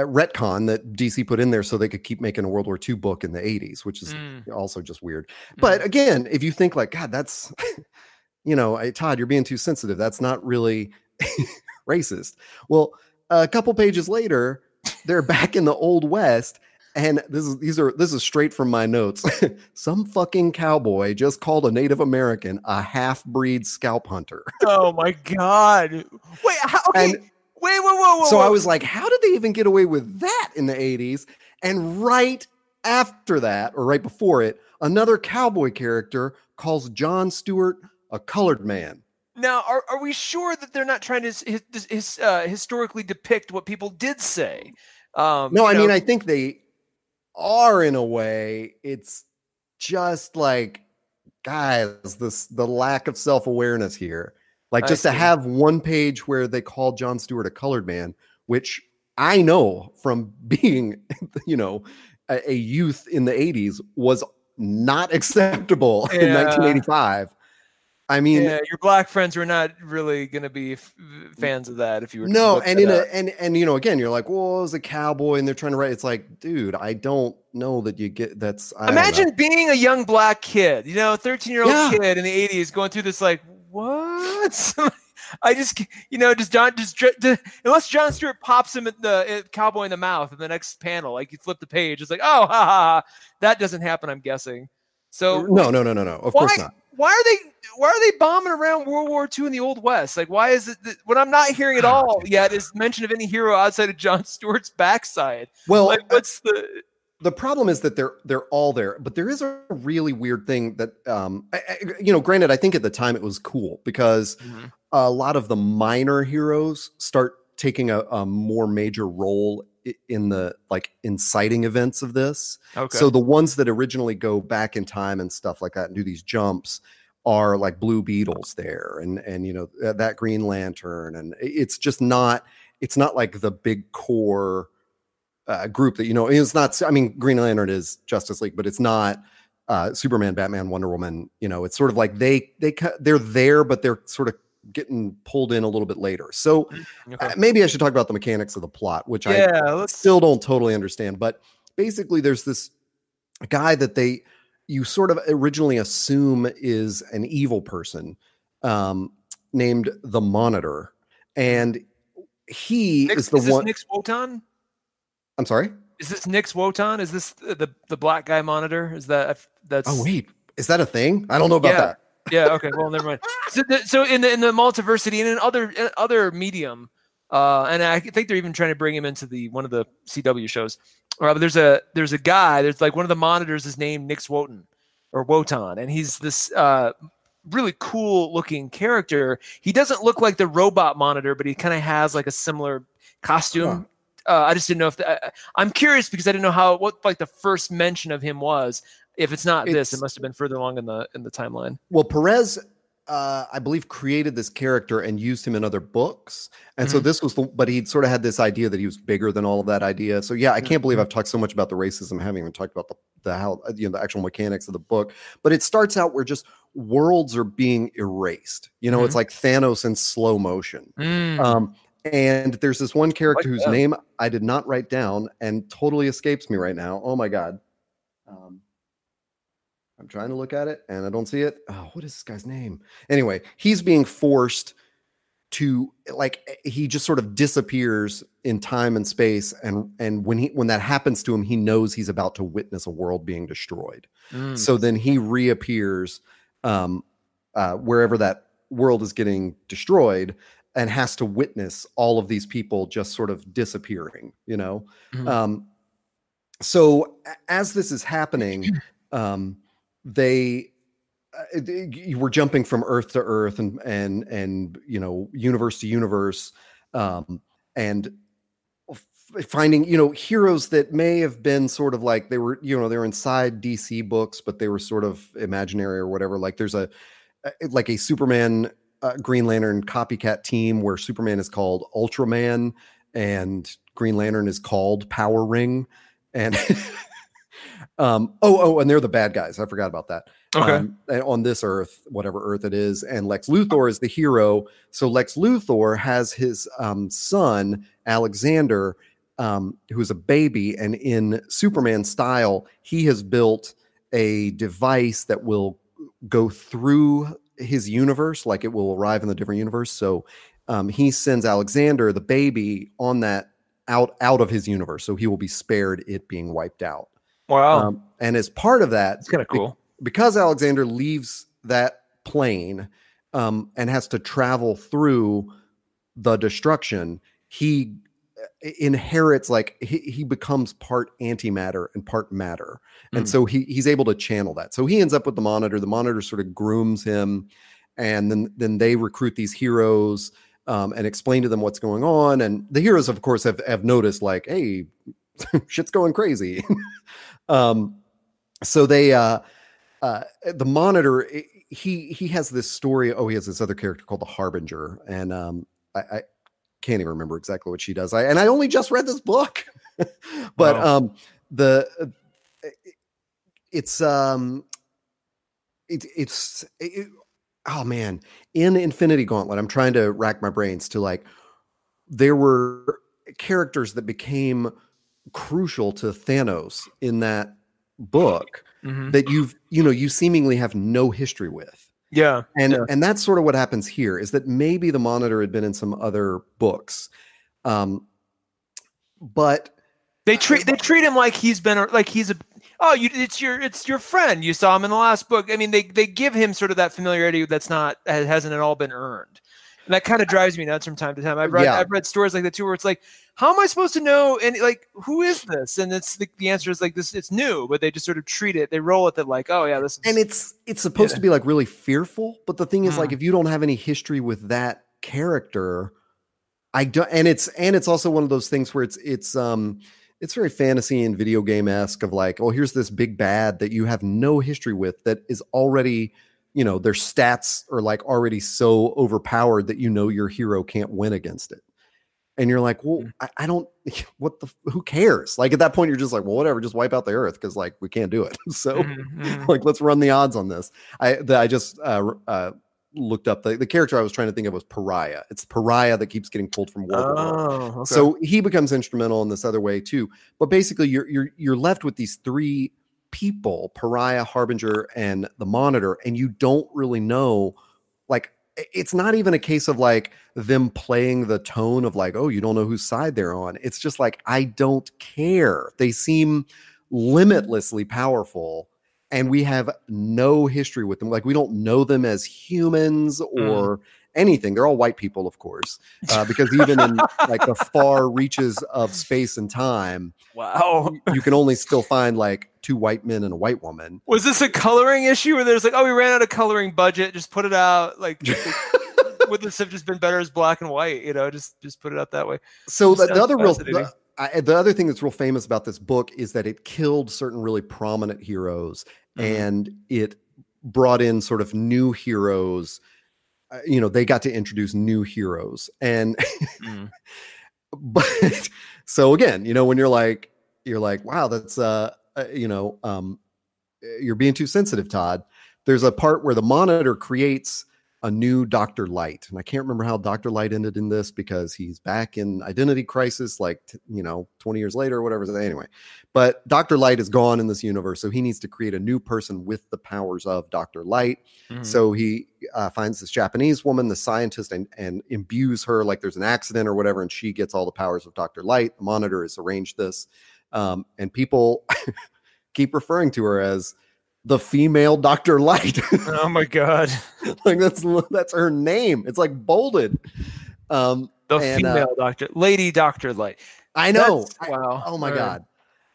[SPEAKER 1] retcon that DC put in there so they could keep making a World War II book in the 80s, which is mm. also just weird. Mm. But again, if you think like, God, that's you know, I, Todd, you're being too sensitive. That's not really racist. Well, a couple pages later, they're back in the old west and this is these are this is straight from my notes. Some fucking cowboy just called a Native American a half-breed scalp hunter.
[SPEAKER 2] oh my god! Wait, how, okay. And wait, wait, whoa, whoa.
[SPEAKER 1] So
[SPEAKER 2] whoa.
[SPEAKER 1] I was like, how did they even get away with that in the '80s? And right after that, or right before it, another cowboy character calls John Stewart a colored man.
[SPEAKER 2] Now, are, are we sure that they're not trying to his, his, uh, historically depict what people did say?
[SPEAKER 1] Um, no, I know, mean, I think they are in a way. It's just like, guys, this the lack of self awareness here. Like, just to have one page where they call John Stewart a colored man, which I know from being, you know, a, a youth in the 80s was not acceptable yeah. in 1985. I mean,
[SPEAKER 2] yeah, your black friends were not really going to be f- fans of that if you were.
[SPEAKER 1] No, and in a and and you know, again, you're like, well, it's a cowboy, and they're trying to write. It's like, dude, I don't know that you get. That's
[SPEAKER 2] I imagine being a young black kid, you know, 13 year old yeah. kid in the 80s, going through this like, what? I just, you know, just John, just, just unless John Stewart pops him at the cowboy in the mouth in the next panel, like you flip the page, it's like, oh, ha ha, ha. that doesn't happen. I'm guessing. So
[SPEAKER 1] no, no, no, no, no. Of why, course not.
[SPEAKER 2] Why are they? Why are they bombing around World War II in the Old West? Like, why is it that what I'm not hearing at all yet is mention of any hero outside of John Stewart's backside?
[SPEAKER 1] Well,
[SPEAKER 2] like, what's the
[SPEAKER 1] the problem is that they're they're all there but there is a really weird thing that um I, I, you know granted i think at the time it was cool because mm-hmm. a lot of the minor heroes start taking a, a, more major role in the like inciting events of this. Okay. So the ones that originally go back in time and stuff like that and do these jumps are like Blue Beetles there and and you know that Green Lantern and it's just not it's not like the big core uh, group that you know it's not I mean Green Lantern is Justice League but it's not uh, Superman, Batman, Wonder Woman, you know, it's sort of like they they they're there but they're sort of getting pulled in a little bit later. So mm, okay. uh, maybe I should talk about the mechanics of the plot, which yeah, I let's... still don't totally understand. But basically, there's this guy that they you sort of originally assume is an evil person um, named the Monitor, and he
[SPEAKER 2] Nick,
[SPEAKER 1] is the
[SPEAKER 2] is
[SPEAKER 1] one.
[SPEAKER 2] Nix Uotan?
[SPEAKER 1] I'm sorry.
[SPEAKER 2] Is this Nix Uotan? Is this the the black guy monitor? Is that that's?
[SPEAKER 1] Oh wait, is that a thing? I don't know about yeah. that
[SPEAKER 2] yeah. Okay. Well, never mind. So, the, so in the in the multiversity and in other in other medium, uh, and I think they're even trying to bring him into the one of the CW shows. Uh, but there's a there's a guy. There's like one of the monitors is named Nix Uotan or Wotan, and he's this uh, really cool looking character. He doesn't look like the robot monitor, but he kind of has like a similar costume. Huh. Uh, I just didn't know if the, I'm curious because I didn't know how what like the first mention of him was. If it's not it's, this, it must have been further along in the in the timeline.
[SPEAKER 1] Well, Perez uh, I believe, created this character and used him in other books. And mm-hmm. so this was the, but he sort of had this idea that he was bigger than all of that idea. So yeah, I can't believe mm-hmm. I've talked so much about the racism, I haven't even talked about the, the how, you know, the actual mechanics of the book. But it starts out where just worlds are being erased. You know, mm-hmm. it's like Thanos in slow motion. Mm. Um, and there's this one character like whose name I did not write down and totally escapes me right now. Oh my God. Um, I'm trying to look at it and I don't see it. Oh, what is this guy's name? Anyway, he's being forced to like eh, he just sort of disappears in time and space and and when he when that happens to him he knows he's about to witness a world being destroyed mm. so then he reappears um uh wherever that world is getting destroyed and has to witness all of these people just sort of disappearing you know mm. um so as this is happening um they uh, you were jumping from earth to earth and and and you know universe to universe um and finding you know heroes that may have been sort of like they were you know they were inside dc books but they were sort of imaginary or whatever like there's a like a superman uh, green lantern copycat team where superman is called ultraman and green lantern is called power ring and Um, oh, oh, and they're the bad guys. I forgot about that.
[SPEAKER 2] Okay. Um,
[SPEAKER 1] on this Earth, whatever Earth it is, and Lex Luthor is the hero. So Lex Luthor has his um, son Alexander, um, who is a baby, and in Superman style, he has built a device that will go through his universe, like it will arrive in the different universe. So um, he sends Alexander, the baby, on that out out of his universe, so he will be spared it being wiped out.
[SPEAKER 2] Wow! Um,
[SPEAKER 1] and as part of that,
[SPEAKER 2] it's kind of cool
[SPEAKER 1] be- because Alexander leaves that plane um, and has to travel through the destruction. He inherits like he, he becomes part antimatter and part matter and mm. so he he's able to channel that so he ends up with the monitor the monitor sort of grooms him and then then they recruit these heroes um, and explain to them what's going on. And the heroes, of course, have have noticed like, hey, shit's going crazy. um, so they uh, uh, the monitor he he has this story. Oh, he has this other character called the Harbinger, and um, I, I can't even remember exactly what she does. I and I only just read this book, but wow. um, the uh, it's um it, it's it, oh man, in Infinity Gauntlet, I'm trying to rack my brains to like there were characters that became crucial to Thanos in that book mm-hmm. that you've you know you seemingly have no history with.
[SPEAKER 2] Yeah.
[SPEAKER 1] And
[SPEAKER 2] yeah.
[SPEAKER 1] and that's sort of what happens here is that maybe the monitor had been in some other books. Um but
[SPEAKER 2] they treat they treat him like he's been like he's a oh, you, it's your it's your friend. You saw him in the last book. I mean, they they give him sort of that familiarity that's not hasn't at all been earned, and that kind of drives me nuts from time to time. I've read yeah. I've read stories like that too, where it's like, how am I supposed to know? And like, who is this? And it's the, the answer is like this. It's new, but they just sort of treat it. They roll with it like, oh yeah, this. Is,
[SPEAKER 1] and it's it's supposed yeah. to be like really fearful, but the thing is, mm. like, if you don't have any history with that character, I don't. And it's and it's also one of those things where it's it's um it's very fantasy and video game esque of like, oh, here's this big bad that you have no history with that is already, you know, their stats are like already so overpowered that you know your hero can't win against it. And you're like, well, mm. I, I don't, what the, who cares? Like at that point, you're just like, well, whatever, just wipe out the earth because like we can't do it. so, mm-hmm. like, let's run the odds on this. I, the, I just, uh, uh, looked up the, the character I was trying to think of was Pariah. It's Pariah that keeps getting pulled from world oh, okay. So he becomes instrumental in this other way too. But basically, you're you're you're left with these three people: Pariah, Harbinger, and the Monitor, and you don't really know. Like, it's not even a case of like them playing the tone of like, oh, you don't know whose side they're on. It's just like I don't care. They seem limitlessly powerful and we have no history with them. Like we don't know them as humans mm. or mm. Anything. They're all white people, of course, uh, because even in like the far reaches of space and time,
[SPEAKER 2] wow,
[SPEAKER 1] you can only still find like two white men and a white woman.
[SPEAKER 2] Was this a coloring issue where there's like, oh, we ran out of coloring budget, just put it out like. would this have just been better as black and white? You know, just just put it out that way.
[SPEAKER 1] So the, the, other real, the, I, the other thing that's real famous about this book is that it killed certain really prominent heroes mm-hmm. and it brought in sort of new heroes. Uh, you know, they got to introduce new heroes. And, mm. but so again, you know, when you're like, you're like, wow, that's, uh, uh, you know, um, you're being too sensitive, Todd. There's a part where the monitor creates a new Dr. Light. And I can't remember how Dr. Light ended in this because he's back in Identity Crisis, like, you know, 20 years later or whatever. Anyway, but Dr. Light is gone in this universe. So he needs to create a new person with the powers of Dr. Light. Mm-hmm. So he uh, finds this Japanese woman, the scientist, and, and imbues her like there's an accident or whatever. And she gets all the powers of Dr. Light. The monitor has arranged this. Um, and people keep referring to her as the female Doctor Light.
[SPEAKER 2] oh my god!
[SPEAKER 1] like that's that's her name. It's like bolded. Um,
[SPEAKER 2] the and, uh, female uh, Doctor, Lady Doctor Light.
[SPEAKER 1] I know. I, wow. Oh my god.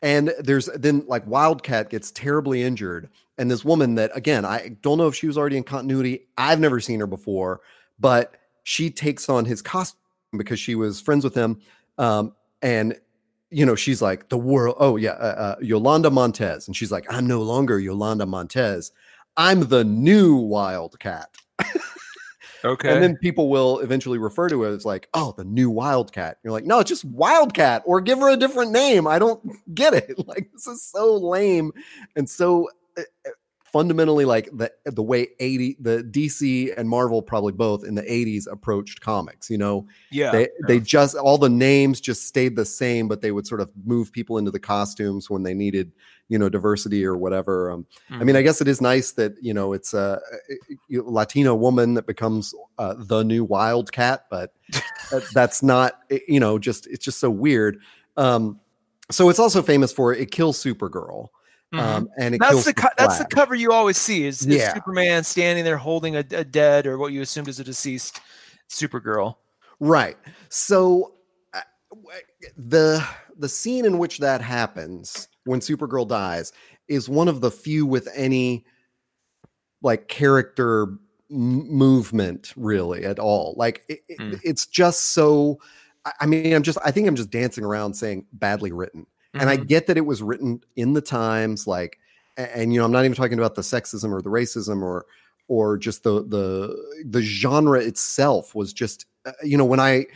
[SPEAKER 1] And there's then like Wildcat gets terribly injured, and this woman that again I don't know if she was already in continuity. I've never seen her before, but she takes on his costume because she was friends with him. Um, and you know, she's like the world. Oh yeah, uh, uh, Yolanda Montez, and she's like, I'm no longer Yolanda Montez. I'm the new Wildcat.
[SPEAKER 2] okay.
[SPEAKER 1] And then people will eventually refer to it as like, oh, the new Wildcat. You're like, no, it's just Wildcat, or give her a different name. I don't get it. Like this is so lame and so. Uh, uh fundamentally like the the way 80 the DC and Marvel probably both in the 80s approached comics, you know.
[SPEAKER 2] Yeah.
[SPEAKER 1] They
[SPEAKER 2] yeah.
[SPEAKER 1] they just all the names just stayed the same, but they would sort of move people into the costumes when they needed, you know, diversity or whatever. Um, mm-hmm. I mean, I mm-hmm. guess it is nice that, you know, it's a, a Latino woman that becomes uh, the new Wildcat, but that's not, you know, just it's just so weird. Um, so it's also famous for it kills Supergirl. Mm-hmm. Um, and
[SPEAKER 2] that's the, co- that's the cover you always see is, is yeah. Superman standing there holding a, a, dead or what you assumed is a deceased Supergirl.
[SPEAKER 1] Right. So uh, the the scene in which that happens when Supergirl dies is one of the few with any like character m- movement really at all. Like it, mm. it, it's just so. I mean, I'm just. I think I'm just dancing around saying badly written Mm-hmm. And I mm-hmm. get that it was written in the times, like, and, and, you know, I'm not even talking about the sexism or the racism or or just the the the genre itself was just, uh, you know, when I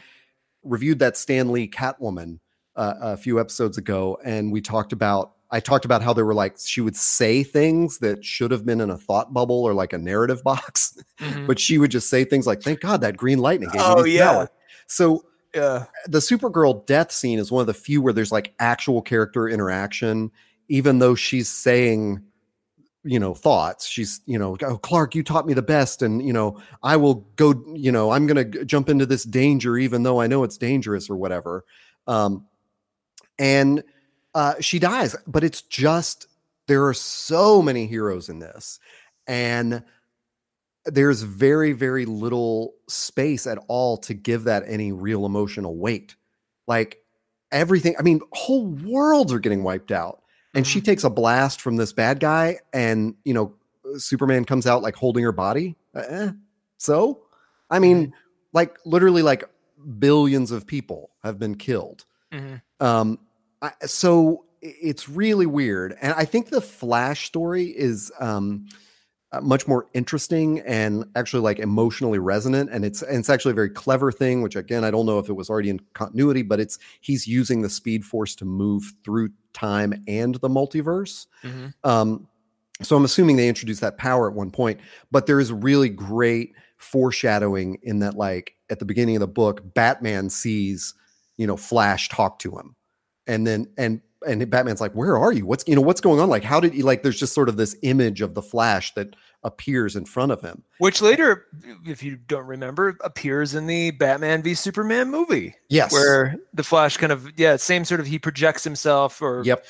[SPEAKER 1] reviewed that Stan Lee Catwoman uh, a few episodes ago, and we talked about I talked about how there were like she would say things that should have been in a thought bubble or like a narrative box, mm-hmm. but she would just say things like, "Thank God that green lightning gave oh, me yeah. Power. So
[SPEAKER 2] yeah.
[SPEAKER 1] The Supergirl death scene is one of the few where there's like actual character interaction, even though she's saying, you know, thoughts. She's, you know, oh, Clark, you taught me the best. And, you know, I will go, you know, I'm going to jump into this danger, even though I know it's dangerous or whatever. Um, and uh, she dies, but it's just, there are so many heroes in this. And there's very very little space at all to give that any real emotional weight like everything i mean whole worlds are getting wiped out and mm-hmm. she takes a blast from this bad guy and you know superman comes out like holding her body eh, so i mean mm-hmm. like literally like billions of people have been killed mm-hmm. um I, so it's really weird and i think the flash story is um uh, much more interesting and actually like emotionally resonant. And it's and it's actually a very clever thing which again i don't know if it was already in continuity but it's he's using the speed force to move through time and the multiverse. Mm-hmm. um, so i'm assuming they introduced that power at one point but there is really great foreshadowing in that like at the beginning of the book batman sees you know flash talk to him. And then and and Batman's like, "Where are you? What's you know what's going on? Like, how did you like?" There's just sort of this image of the Flash that appears in front of him,
[SPEAKER 2] which later, if you don't remember, appears in the Batman v Superman movie.
[SPEAKER 1] Yes,
[SPEAKER 2] where the Flash kind of yeah, same sort of he projects himself or
[SPEAKER 1] yep.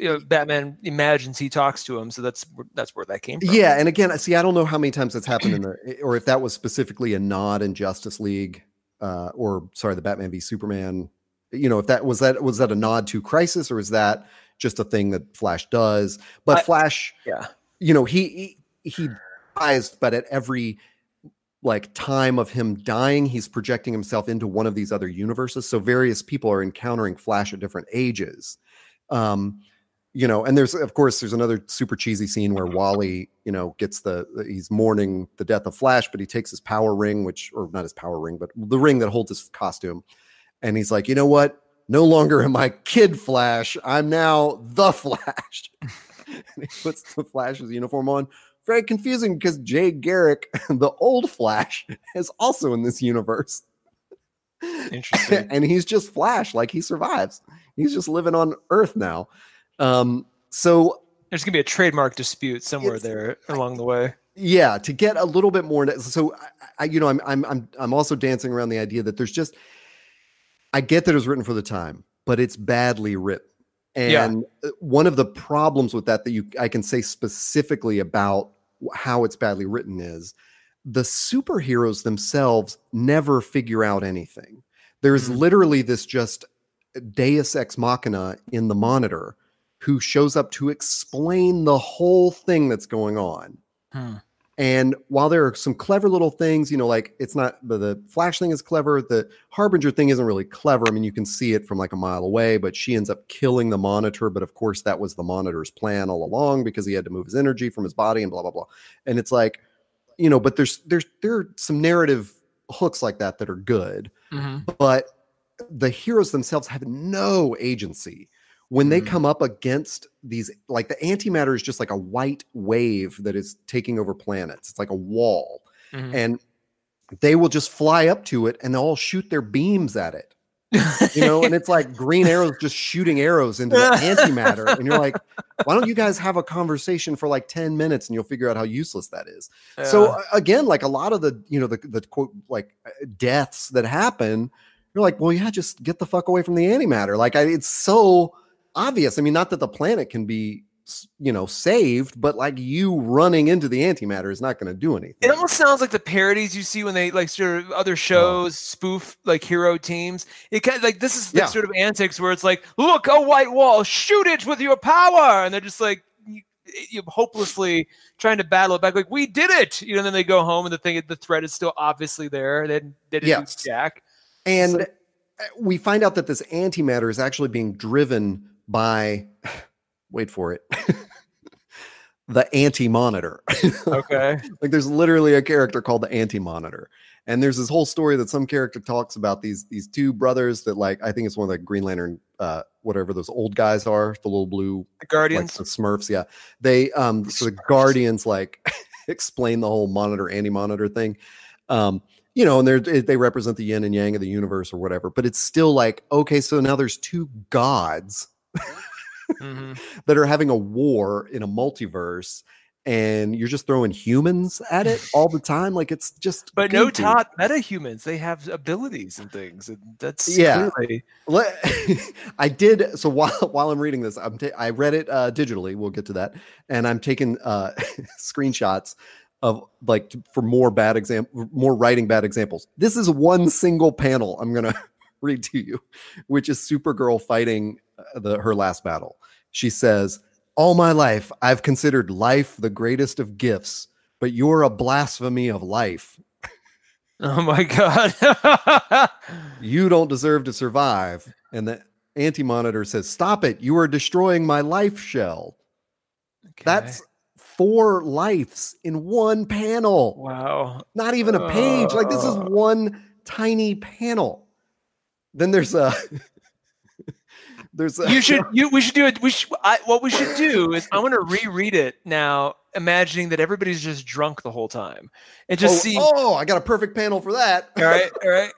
[SPEAKER 2] You know, Batman imagines he talks to him, so that's that's where that came from.
[SPEAKER 1] Yeah, and again, see, I don't know how many times that's happened in the, or if that was specifically a nod in Justice League, uh, or sorry, the Batman v Superman you know if that was that was that a nod to crisis or is that just a thing that flash does? But I, flash
[SPEAKER 2] yeah.
[SPEAKER 1] you know he he, he dies but at every like time of him dying he's projecting himself into one of these other universes. So various people are encountering flash at different ages. Um you know and there's of course there's another super cheesy scene where wally you know gets the he's mourning the death of flash but he takes his power ring which or not his power ring but the ring that holds his costume and he's like, you know what? No longer am I Kid Flash. I'm now the Flash. and he puts the Flash's uniform on. Very confusing because Jay Garrick, the old Flash, is also in this universe.
[SPEAKER 2] Interesting.
[SPEAKER 1] and he's just Flash, like he survives. He's just living on Earth now. Um, so
[SPEAKER 2] there's gonna be a trademark dispute somewhere there along the way.
[SPEAKER 1] Yeah, to get a little bit more. So, I, you know, I'm I'm I'm I'm also dancing around the idea that there's just I get that it was written for the time, but it's badly written. And yeah. Uh, one of the problems with that that you I can say specifically about how it's badly written is the superheroes themselves never figure out anything. There's mm-hmm. literally this just deus ex machina in the monitor who shows up to explain the whole thing that's going on. Hmm. And while there are some clever little things, you know, like it's not the, the, Flash thing is clever. The Harbinger thing isn't really clever. I mean, you can see it from like a mile away, but she ends up killing the monitor. But of course, that was the monitor's plan all along because he had to move his energy from his body and blah blah blah. And it's like, you know, but there's there's there are some narrative hooks like that that are good, mm-hmm. but the heroes themselves have no agency when they mm. come up against these like the antimatter is just like a white wave that is taking over planets it's like a wall mm-hmm. and they will just fly up to it and they'll all shoot their beams at it you know and it's like green arrows just shooting arrows into the antimatter and you're like why don't you guys have a conversation for like 10 minutes and you'll figure out how useless that is yeah. so again like a lot of the you know the, the quote like uh, deaths that happen you're like well yeah just get the fuck away from the antimatter like I, it's so obvious. I mean, not that the planet can be you know saved but like you running into the antimatter is not going to do anything
[SPEAKER 2] it almost sounds like the parodies you see when they like sort of other shows oh. spoof like hero teams it kind of like this is the yeah. sort of antics where it's like look a white wall shoot it with your power and they're just like you, you hopelessly trying to battle it back like we did it you know and then they go home and the thing the threat is still obviously there they didn't, they didn't yes. jack
[SPEAKER 1] and so, we find out that this antimatter is actually being driven by wait for it the anti monitor
[SPEAKER 2] okay.
[SPEAKER 1] Like there's literally a character called the anti monitor and there's this whole story that some character talks about these these two brothers that like i think it's one of the green lantern uh whatever those old guys are the little blue
[SPEAKER 2] the guardians?
[SPEAKER 1] like the smurfs yeah. They um so the guardians like explain the whole monitor anti monitor thing. Um you know, and they they represent the yin and yang of the universe or whatever. But it's still like, okay, so now there's two gods mm-hmm. that are having a war in a multiverse and you're just throwing humans at it all the time like it's just
[SPEAKER 2] but goofy. no top meta humans they have abilities and things and that's
[SPEAKER 1] yeah clearly... i did so while while i'm reading this i'm ta- i read it uh, digitally we'll get to that and i'm taking uh, screenshots of like for more bad example more writing bad examples this is one single panel i'm gonna read to you which is supergirl fighting the her last battle. She says, "All my life I've considered life the greatest of gifts, but you're a blasphemy of life."
[SPEAKER 2] Oh my god.
[SPEAKER 1] you don't deserve to survive. And the anti-monitor says, "Stop it. You are destroying my life shell." Okay. That's four lives in one panel.
[SPEAKER 2] Wow.
[SPEAKER 1] Not even a page. Uh, like this is uh. one tiny panel. Then there's a there's a,
[SPEAKER 2] you should you we should do it. We should I, what we should do is I want to reread it now, imagining that everybody's just drunk the whole time and just
[SPEAKER 1] oh,
[SPEAKER 2] see.
[SPEAKER 1] Oh, I got a perfect panel for that.
[SPEAKER 2] All right, all right.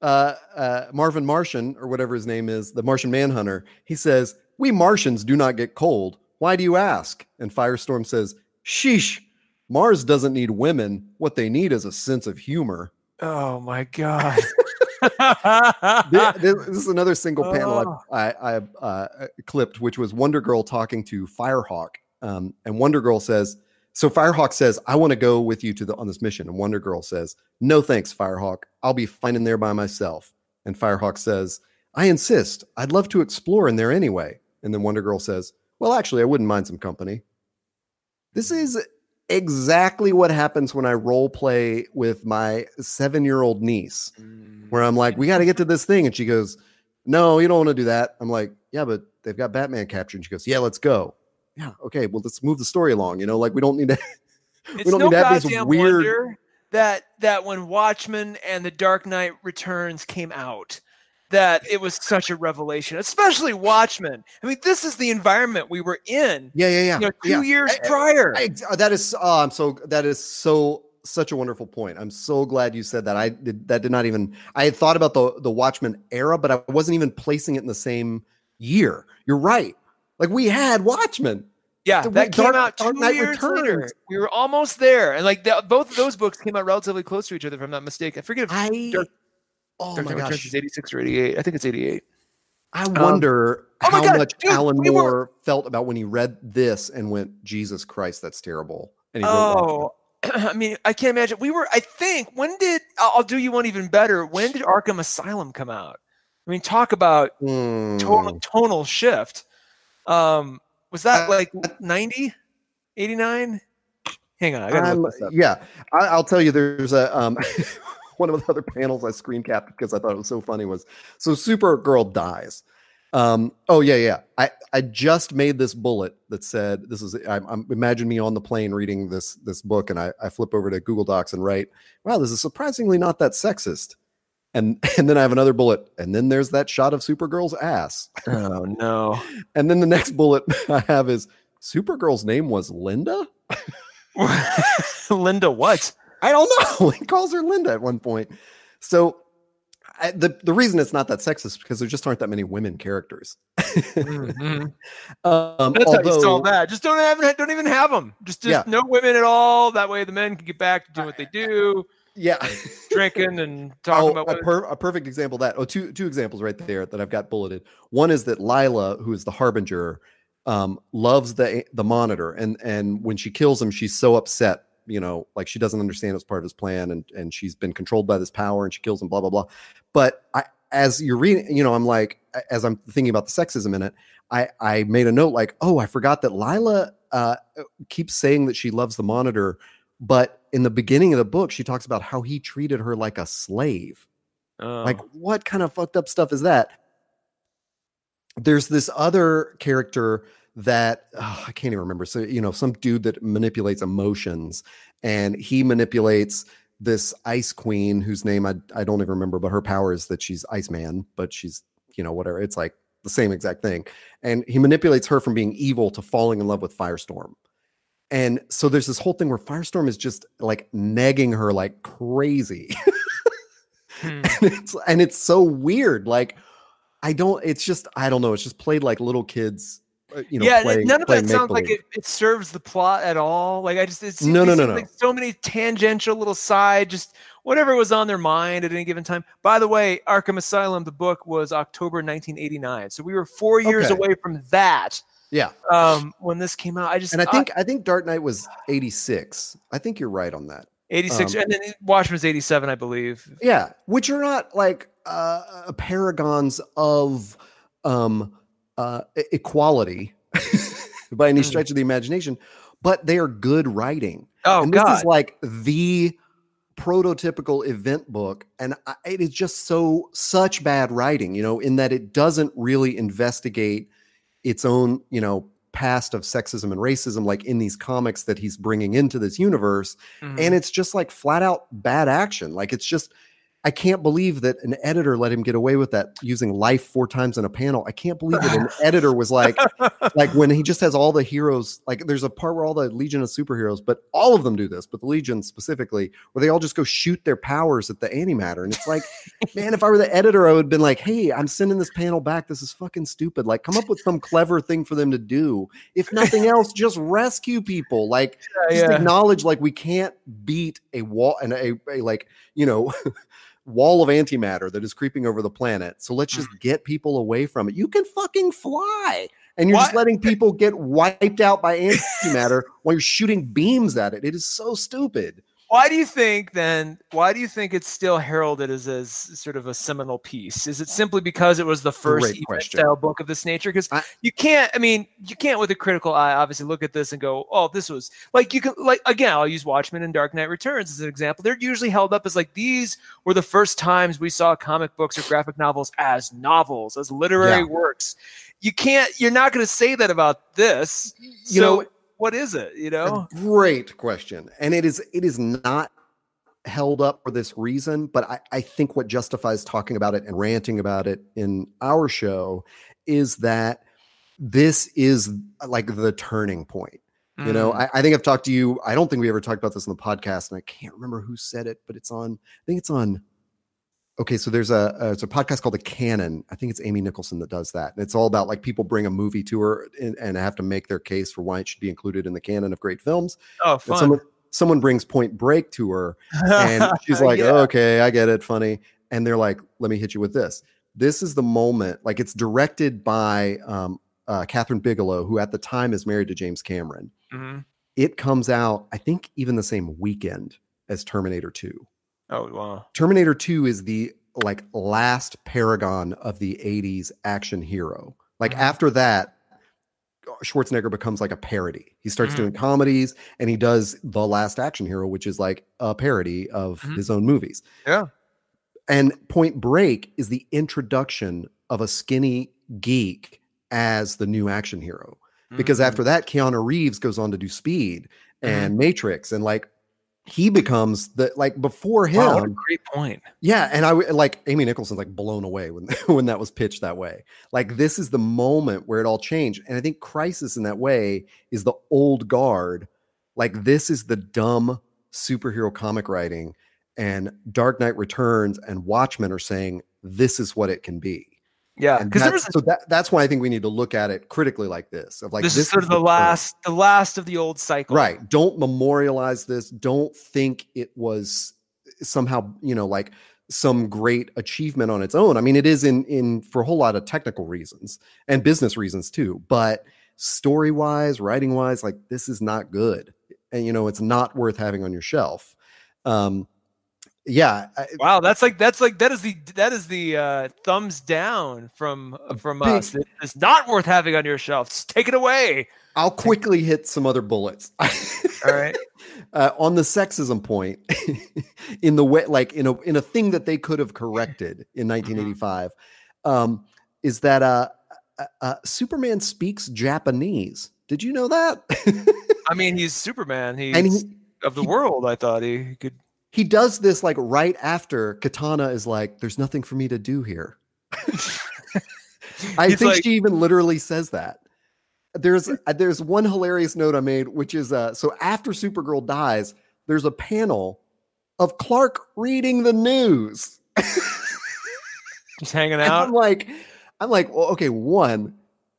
[SPEAKER 1] Uh, uh, Marvin Martian or whatever his name is, the Martian Manhunter. He says, "We Martians do not get cold. Why do you ask?" And Firestorm says, "Sheesh." Mars doesn't need women. What they need is a sense of humor.
[SPEAKER 2] Oh my god.
[SPEAKER 1] this, this, is another single panel oh. I, I, I uh, clipped, which was Wonder Girl talking to Firehawk, um, and Wonder Girl says, "So Firehawk says, I want to go with you to the on this mission." And Wonder Girl says, "No thanks, Firehawk. I'll be fine in there by myself." And Firehawk says, "I insist. I'd love to explore in there anyway." And then Wonder Girl says, "Well, actually, I wouldn't mind some company." This is exactly what happens when I role play with my seven year old niece, where I'm like, we got to get to this thing. And she goes, No, you don't want to do that. I'm like, Yeah, but they've got Batman captured. And she goes, Yeah, let's go. Yeah, okay, well, let's move the story along. You know, like we don't need to.
[SPEAKER 2] we don't no need to have these weird. That that when Watchmen and The Dark Knight Returns came out, that it was such a revelation, especially Watchmen. I mean, this is the environment we were in.
[SPEAKER 1] Yeah, yeah, yeah.
[SPEAKER 2] You know, two
[SPEAKER 1] yeah.
[SPEAKER 2] years I, prior. I,
[SPEAKER 1] I, uh, that is, oh, I'm so that is so such a wonderful point. I'm so glad you said that. I did that did not even. I had thought about the the Watchmen era, but I wasn't even placing it in the same year. You're right. Like we had Watchmen.
[SPEAKER 2] Yeah, the, that Dark, came out two Dark Knight years Returns. later. We were almost there, and like the, both of those books came out relatively close to each other, if I'm not mistaken. I forget if
[SPEAKER 1] I, Dark, Oh Dark
[SPEAKER 2] my gosh, is 86 or 88. I think it's 88.
[SPEAKER 1] I um, wonder um, how God, much dude, Alan we Moore were... felt about when he read this and went, Jesus Christ, that's terrible. And he
[SPEAKER 2] oh, I mean, I can't imagine. We were, I think, when did, I'll do you one even better. When did Arkham Asylum come out? I mean, talk about mm. tonal, tonal shift. Um, was that like 90, 89? Hang on, I gotta um, look this up.
[SPEAKER 1] Yeah, I, will tell you. There's a um, one of the other panels I screen capped because I thought it was so funny was so Supergirl dies. Um, oh yeah, yeah. I I just made this bullet that said this is. I, I'm imagine me on the plane reading this this book, and I I flip over to Google Docs and write, "Wow, this is surprisingly not that sexist." And and then I have another bullet, and then there's that shot of Supergirl's ass.
[SPEAKER 2] Oh no!
[SPEAKER 1] and then the next bullet I have is Supergirl's name was Linda.
[SPEAKER 2] Linda, what?
[SPEAKER 1] I don't know. He calls her Linda at one point. So I, the the reason it's not that sexist is because there just aren't that many women characters. mm-hmm.
[SPEAKER 2] um, That's although, how you solve that. Just don't have don't even have them. Just just yeah. no women at all. That way the men can get back to doing what they do.
[SPEAKER 1] Yeah,
[SPEAKER 2] drinking and talking oh, about
[SPEAKER 1] a, per, a, perfect example of that. Oh, two two examples right there that I've got bulleted. One is that Lila, who is the harbinger, um, loves the the monitor, and and when she kills him, she's so upset you know, like she doesn't understand it's part of his plan and and she's been controlled by this power and she kills him, blah, blah, blah. But I as you're reading, you know, I'm like, as I'm thinking about the sexism in it, I I made a note like, oh, I forgot that Lila uh, keeps saying that she loves the monitor, but in the beginning of the book, she talks about how he treated her like a slave. Oh. Like, what kind of fucked up stuff is that? There's this other character that oh, I can't even remember. So, you know, some dude that manipulates emotions and he manipulates this ice queen whose name I, I don't even remember, but her power is that she's Iceman, but she's, you know, whatever. It's like the same exact thing. And he manipulates her from being evil to falling in love with Firestorm. And so there's this whole thing where Firestorm is just like negging her like crazy. hmm. and, it's, and it's so weird. Like, I don't, it's just, I don't know. It's just played like little kids you know,
[SPEAKER 2] yeah, playing, none of that sounds like it, it, serves the plot at all. Like I just, it's no, no, no, no. Like so many tangential little side, just whatever was on their mind at any given time. By the way, Arkham Asylum, the book was October 1989, so we were four years okay. away from that.
[SPEAKER 1] Yeah.
[SPEAKER 2] Um, when this came out, I just
[SPEAKER 1] and I think I, I think Dark Knight was 86. I think you're right on that.
[SPEAKER 2] 86 um, and then Watchmen's 87, I believe.
[SPEAKER 1] Yeah, which are not like uh, paragons of um uh, equality by any mm. stretch of the imagination, but they are good writing.
[SPEAKER 2] Oh,
[SPEAKER 1] and
[SPEAKER 2] this God.
[SPEAKER 1] is like the prototypical event book, and I, it is just so such bad writing, you know, in that it doesn't really investigate its own, you know, past of sexism and racism like in these comics that he's bringing into this universe mm-hmm. and it's just like flat out bad action like it's just I can't believe that an editor let him get away with that using life four times in a panel. I can't believe that an editor was like, like when he just has all the heroes, like there's a part where all the Legion of superheroes, but all of them do this, but the Legion specifically, where they all just go shoot their powers at the antimatter. And it's like, man, if I were the editor, I would have been like, hey, I'm sending this panel back. This is fucking stupid. Like, come up with some clever thing for them to do. If nothing else, just rescue people. Like, yeah, just yeah. acknowledge like we can't beat a wall and a, a like, you know, wall of antimatter that is creeping over the planet. So let's just mm. get people away from it. You can fucking fly. And you're what? just letting people get wiped out by antimatter while you're shooting beams at it. It is so stupid.
[SPEAKER 2] Why do you think then? Why do you think it's still heralded as, as sort of a seminal piece? Is it simply because it was the first style book of this nature? Because you can't, I mean, you can't with a critical eye obviously look at this and go, "Oh, this was like you can like again." I'll use Watchmen and Dark Knight Returns as an example. They're usually held up as like these were the first times we saw comic books or graphic novels as novels, as literary yeah. works. You can't. You're not going to say that about this. You so, know what is it? You know,
[SPEAKER 1] great question, and it is it is not held up for this reason, but I, I think what justifies talking about it and ranting about it in our show is that this is like the turning point. You know, mm. I, I, think I've talked to you. I don't think we ever talked about this in the podcast, and I can't remember who said it, but it's on. I think it's on okay so there's a, a it's a podcast called the canon i think it's amy nicholson that does that and it's all about like people bring a movie to her and, and have to make their case for why it should be included in the canon of great films
[SPEAKER 2] oh fun.
[SPEAKER 1] someone someone brings point break to her and she's like yeah. oh, okay i get it funny and they're like let me hit you with this this is the moment like it's directed by um, uh, Kathryn Bigelow, who at the time is married to James Cameron. Mm-hmm. It comes out, I think, even the same weekend as Terminator 2.
[SPEAKER 2] Oh wow.
[SPEAKER 1] Terminator 2 is the like last paragon of the 80s action hero. Like mm-hmm. after that, Schwarzenegger becomes like a parody. He starts mm-hmm. doing comedies and he does The Last Action Hero, which is like a parody of mm-hmm. his own movies.
[SPEAKER 2] Yeah.
[SPEAKER 1] And Point Break is the introduction of a skinny geek as the new action hero. Because mm-hmm. after that, Keanu Reeves goes on to do Speed and mm-hmm. Matrix and like he becomes the like before him. Wow,
[SPEAKER 2] great point.
[SPEAKER 1] Yeah, and I like Amy Nicholson's like blown away when when that was pitched that way. Like this is the moment where it all changed, and I think Crisis in that way is the old guard. Like this is the dumb superhero comic writing, and Dark Knight Returns and Watchmen are saying this is what it can be.
[SPEAKER 2] Yeah,
[SPEAKER 1] because so that that's why I think we need to look at it critically like this. Of like
[SPEAKER 2] this, this is sort of the, last, the last of the old cycle.
[SPEAKER 1] Right. Don't memorialize this. Don't think it was somehow you know like some great achievement on its own. I mean, it is in in for a whole lot of technical reasons and business reasons too. But story wise, writing wise, like this is not good, and you know it's not worth having on your shelf. Um, yeah
[SPEAKER 2] wow that's like that's like that is the that is the uh thumbs down from from big, us. It's not worth having on your shelf just take it away.
[SPEAKER 1] I'll quickly hit some other bullets.
[SPEAKER 2] All right.
[SPEAKER 1] Uh, on the sexism point in the way like in a in a thing that they could have corrected in 1985 mm-hmm. um is that uh, uh, uh, superman speaks japanese. Did you know that?
[SPEAKER 2] I mean he's superman. He's he, of the he, world i thought he could
[SPEAKER 1] he does this like right after Katana is like, "There's nothing for me to do here." I think like, she even literally says that. There's uh, there's one hilarious note I made, which is uh, so after Supergirl dies, there's a panel of Clark reading the news.
[SPEAKER 2] Just hanging out.
[SPEAKER 1] I'm like, I'm like, well, okay, one,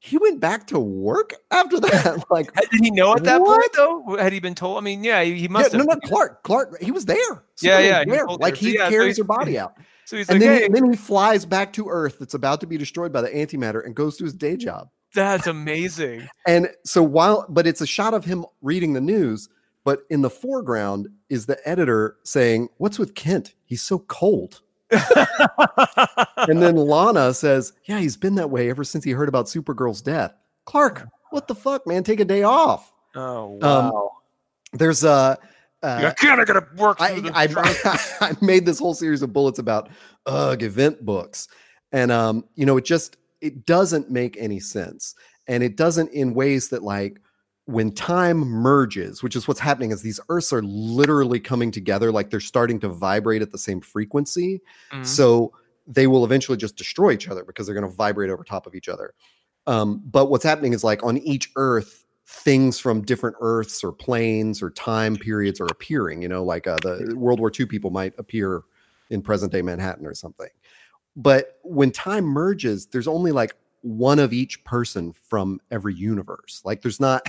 [SPEAKER 1] he went back to work after that. Like,
[SPEAKER 2] did he know at that what? point though? Had he been told? I mean, yeah, he, he must.
[SPEAKER 1] Yeah,
[SPEAKER 2] have.
[SPEAKER 1] No, no, Clark. Clark. He was there.
[SPEAKER 2] yeah, yeah.
[SPEAKER 1] There. He like he yeah, carries so her body out. So he's and like, then, hey. then he flies back to Earth that's about to be destroyed by the antimatter and goes to his day job.
[SPEAKER 2] That's amazing.
[SPEAKER 1] and so while, but it's a shot of him reading the news. But in the foreground is the editor saying, "What's with Kent? He's so cold." and then Lana says, Yeah, he's been that way ever since he heard about Supergirl's death. Clark, what the fuck, man? Take a day off.
[SPEAKER 2] Oh, um, wow. Um,
[SPEAKER 1] there's a.
[SPEAKER 2] Uh, I can't. I gotta work.
[SPEAKER 1] I, I, I, I, made this whole series of bullets about ugh event books, and um, you know, it just it doesn't make any sense, and it doesn't in ways that like when time merges, which is what's happening, is these Earths are literally coming together, like they're starting to vibrate at the same frequency. Mm-hmm. So they will eventually just destroy each other because they're going to vibrate over top of each other. Um, but what's happening is like on each Earth, things from different Earths or planes or time periods are appearing. You know, like uh, the World War II people might appear in present day Manhattan or something. But when time merges, there's only like one of each person from every universe. Like there's not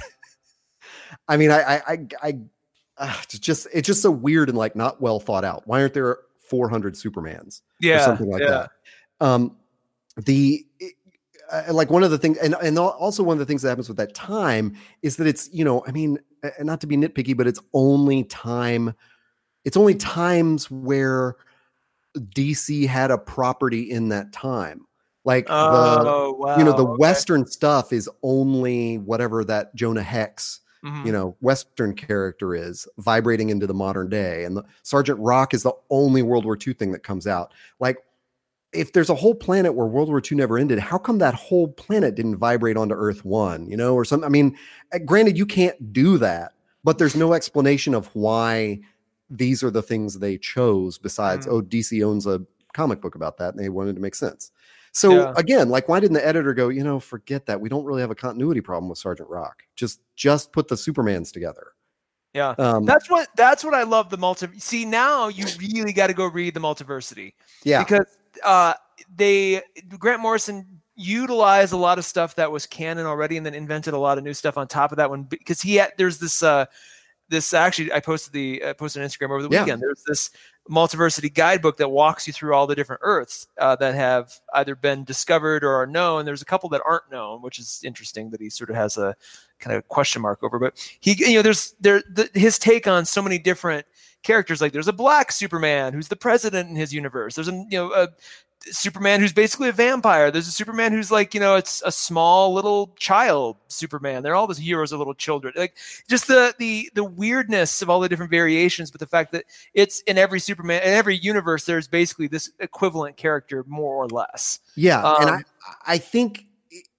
[SPEAKER 1] I mean, I, I, I, I uh, it's just it's just so weird and like not well thought out. Why aren't there 400 Supermans?
[SPEAKER 2] Yeah,
[SPEAKER 1] or something like
[SPEAKER 2] yeah.
[SPEAKER 1] that. Um, the uh, like one of the things, and and also one of the things that happens with that time is that it's you know, I mean, not to be nitpicky, but it's only time. It's only times where DC had a property in that time. Like
[SPEAKER 2] oh, the, wow.
[SPEAKER 1] you know, the okay. Western stuff is only whatever that Jonah Hex mm-hmm. you know western character is vibrating into the modern day and the, sergeant rock is the only world war ii thing that comes out like if there's a whole planet where world war ii never ended how come that whole planet didn't vibrate onto earth one you know or something i mean eh, granted you can't do that but there's no explanation of why these are the things they chose besides mm-hmm. oh dc owns a comic book about that and they wanted to make sense so yeah. again, like why didn't the editor go, you know, forget that. We don't really have a continuity problem with Sergeant Rock. Just just put the Supermans together.
[SPEAKER 2] Yeah. Um, that's what that's what I love the multi see now you really got to go read the multiversity.
[SPEAKER 1] Yeah.
[SPEAKER 2] Because uh they Grant Morrison utilized a lot of stuff that was canon already and then invented a lot of new stuff on top of that one because he had there's this uh this actually I posted the I posted on Instagram over the yeah. weekend. There's this multiversity guidebook that walks you through all the different Earths uh, that have either been discovered or are known. There's a couple that aren't known, which is interesting that he sort of has a kind of question mark over. But he, you know, there's there the, his take on so many different characters. Like there's a black Superman who's the president in his universe. There's a you know a Superman who's basically a vampire. There's a Superman who's like, you know, it's a small little child Superman. They're all the heroes are little children. Like just the the the weirdness of all the different variations, but the fact that it's in every Superman in every universe, there's basically this equivalent character more or less.
[SPEAKER 1] Yeah. Um, and I I think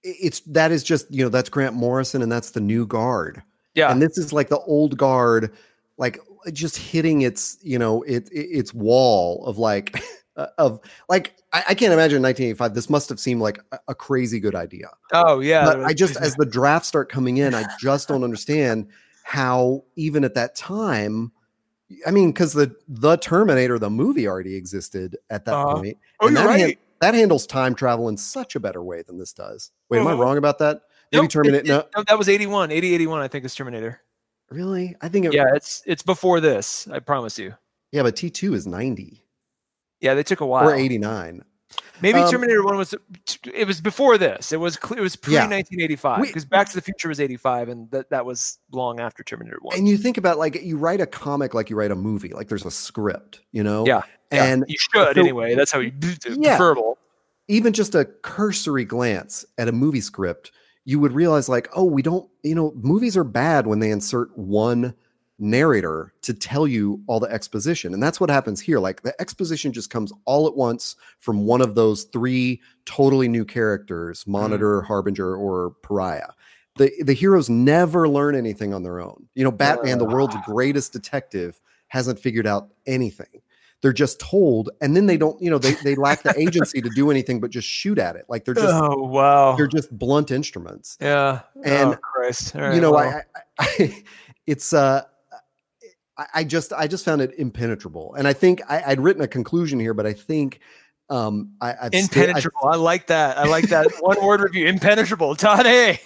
[SPEAKER 1] it's that is just, you know, that's Grant Morrison and that's the new guard.
[SPEAKER 2] Yeah.
[SPEAKER 1] And this is like the old guard, like just hitting its you know it, it its wall of like uh, of like I, I, can't imagine 1985 this must have seemed like a, a crazy good idea.
[SPEAKER 2] Oh yeah
[SPEAKER 1] but i just as the drafts start coming in i just don't understand how even at that time i mean because the the terminator the movie already existed at that uh, point
[SPEAKER 2] oh, and
[SPEAKER 1] that,
[SPEAKER 2] right. hand,
[SPEAKER 1] that handles time travel in such a better way than this does. Wait am i uh-huh. wrong about that? Maybe
[SPEAKER 2] nope,
[SPEAKER 1] terminator
[SPEAKER 2] no. no that was 81 80 81 i think is terminator.
[SPEAKER 1] Really? I think it,
[SPEAKER 2] yeah it's it's before this i promise you.
[SPEAKER 1] Yeah but t2 is 90
[SPEAKER 2] yeah, they took a while.
[SPEAKER 1] Or 89.
[SPEAKER 2] Maybe um, Terminator One was it was before this. It was clear it was pre 1985 because Back to the Future was 85, and that that was long after Terminator One.
[SPEAKER 1] And you think about like you write a comic like you write a movie, like there's a script, you know?
[SPEAKER 2] Yeah,
[SPEAKER 1] and
[SPEAKER 2] yeah, you should so, anyway. That's how you do yeah, preferable.
[SPEAKER 1] Even just a cursory glance at a movie script, you would realize like, oh, we don't, you know, movies are bad when they insert one narrator to tell you all the exposition. And that's what happens here. Like the exposition just comes all at once from one of those three totally new characters, mm-hmm. Monitor, mm. Harbinger, or Pariah. The the heroes never learn anything on their own. You know, Batman, uh, the world's greatest detective, hasn't figured out anything. They're just told, and then they don't, you know, they, they lack the agency to do anything but just shoot at it. Like they're just
[SPEAKER 2] oh wow.
[SPEAKER 1] They're just blunt instruments.
[SPEAKER 2] Yeah.
[SPEAKER 1] And
[SPEAKER 2] oh, Christ.
[SPEAKER 1] Right, you know, well. I, I, I it's uh I just I just found it impenetrable, and I think I, would written a conclusion here, but I think um, I, have
[SPEAKER 2] impenetrable. I like that. I like that one word review. Impenetrable. Tane.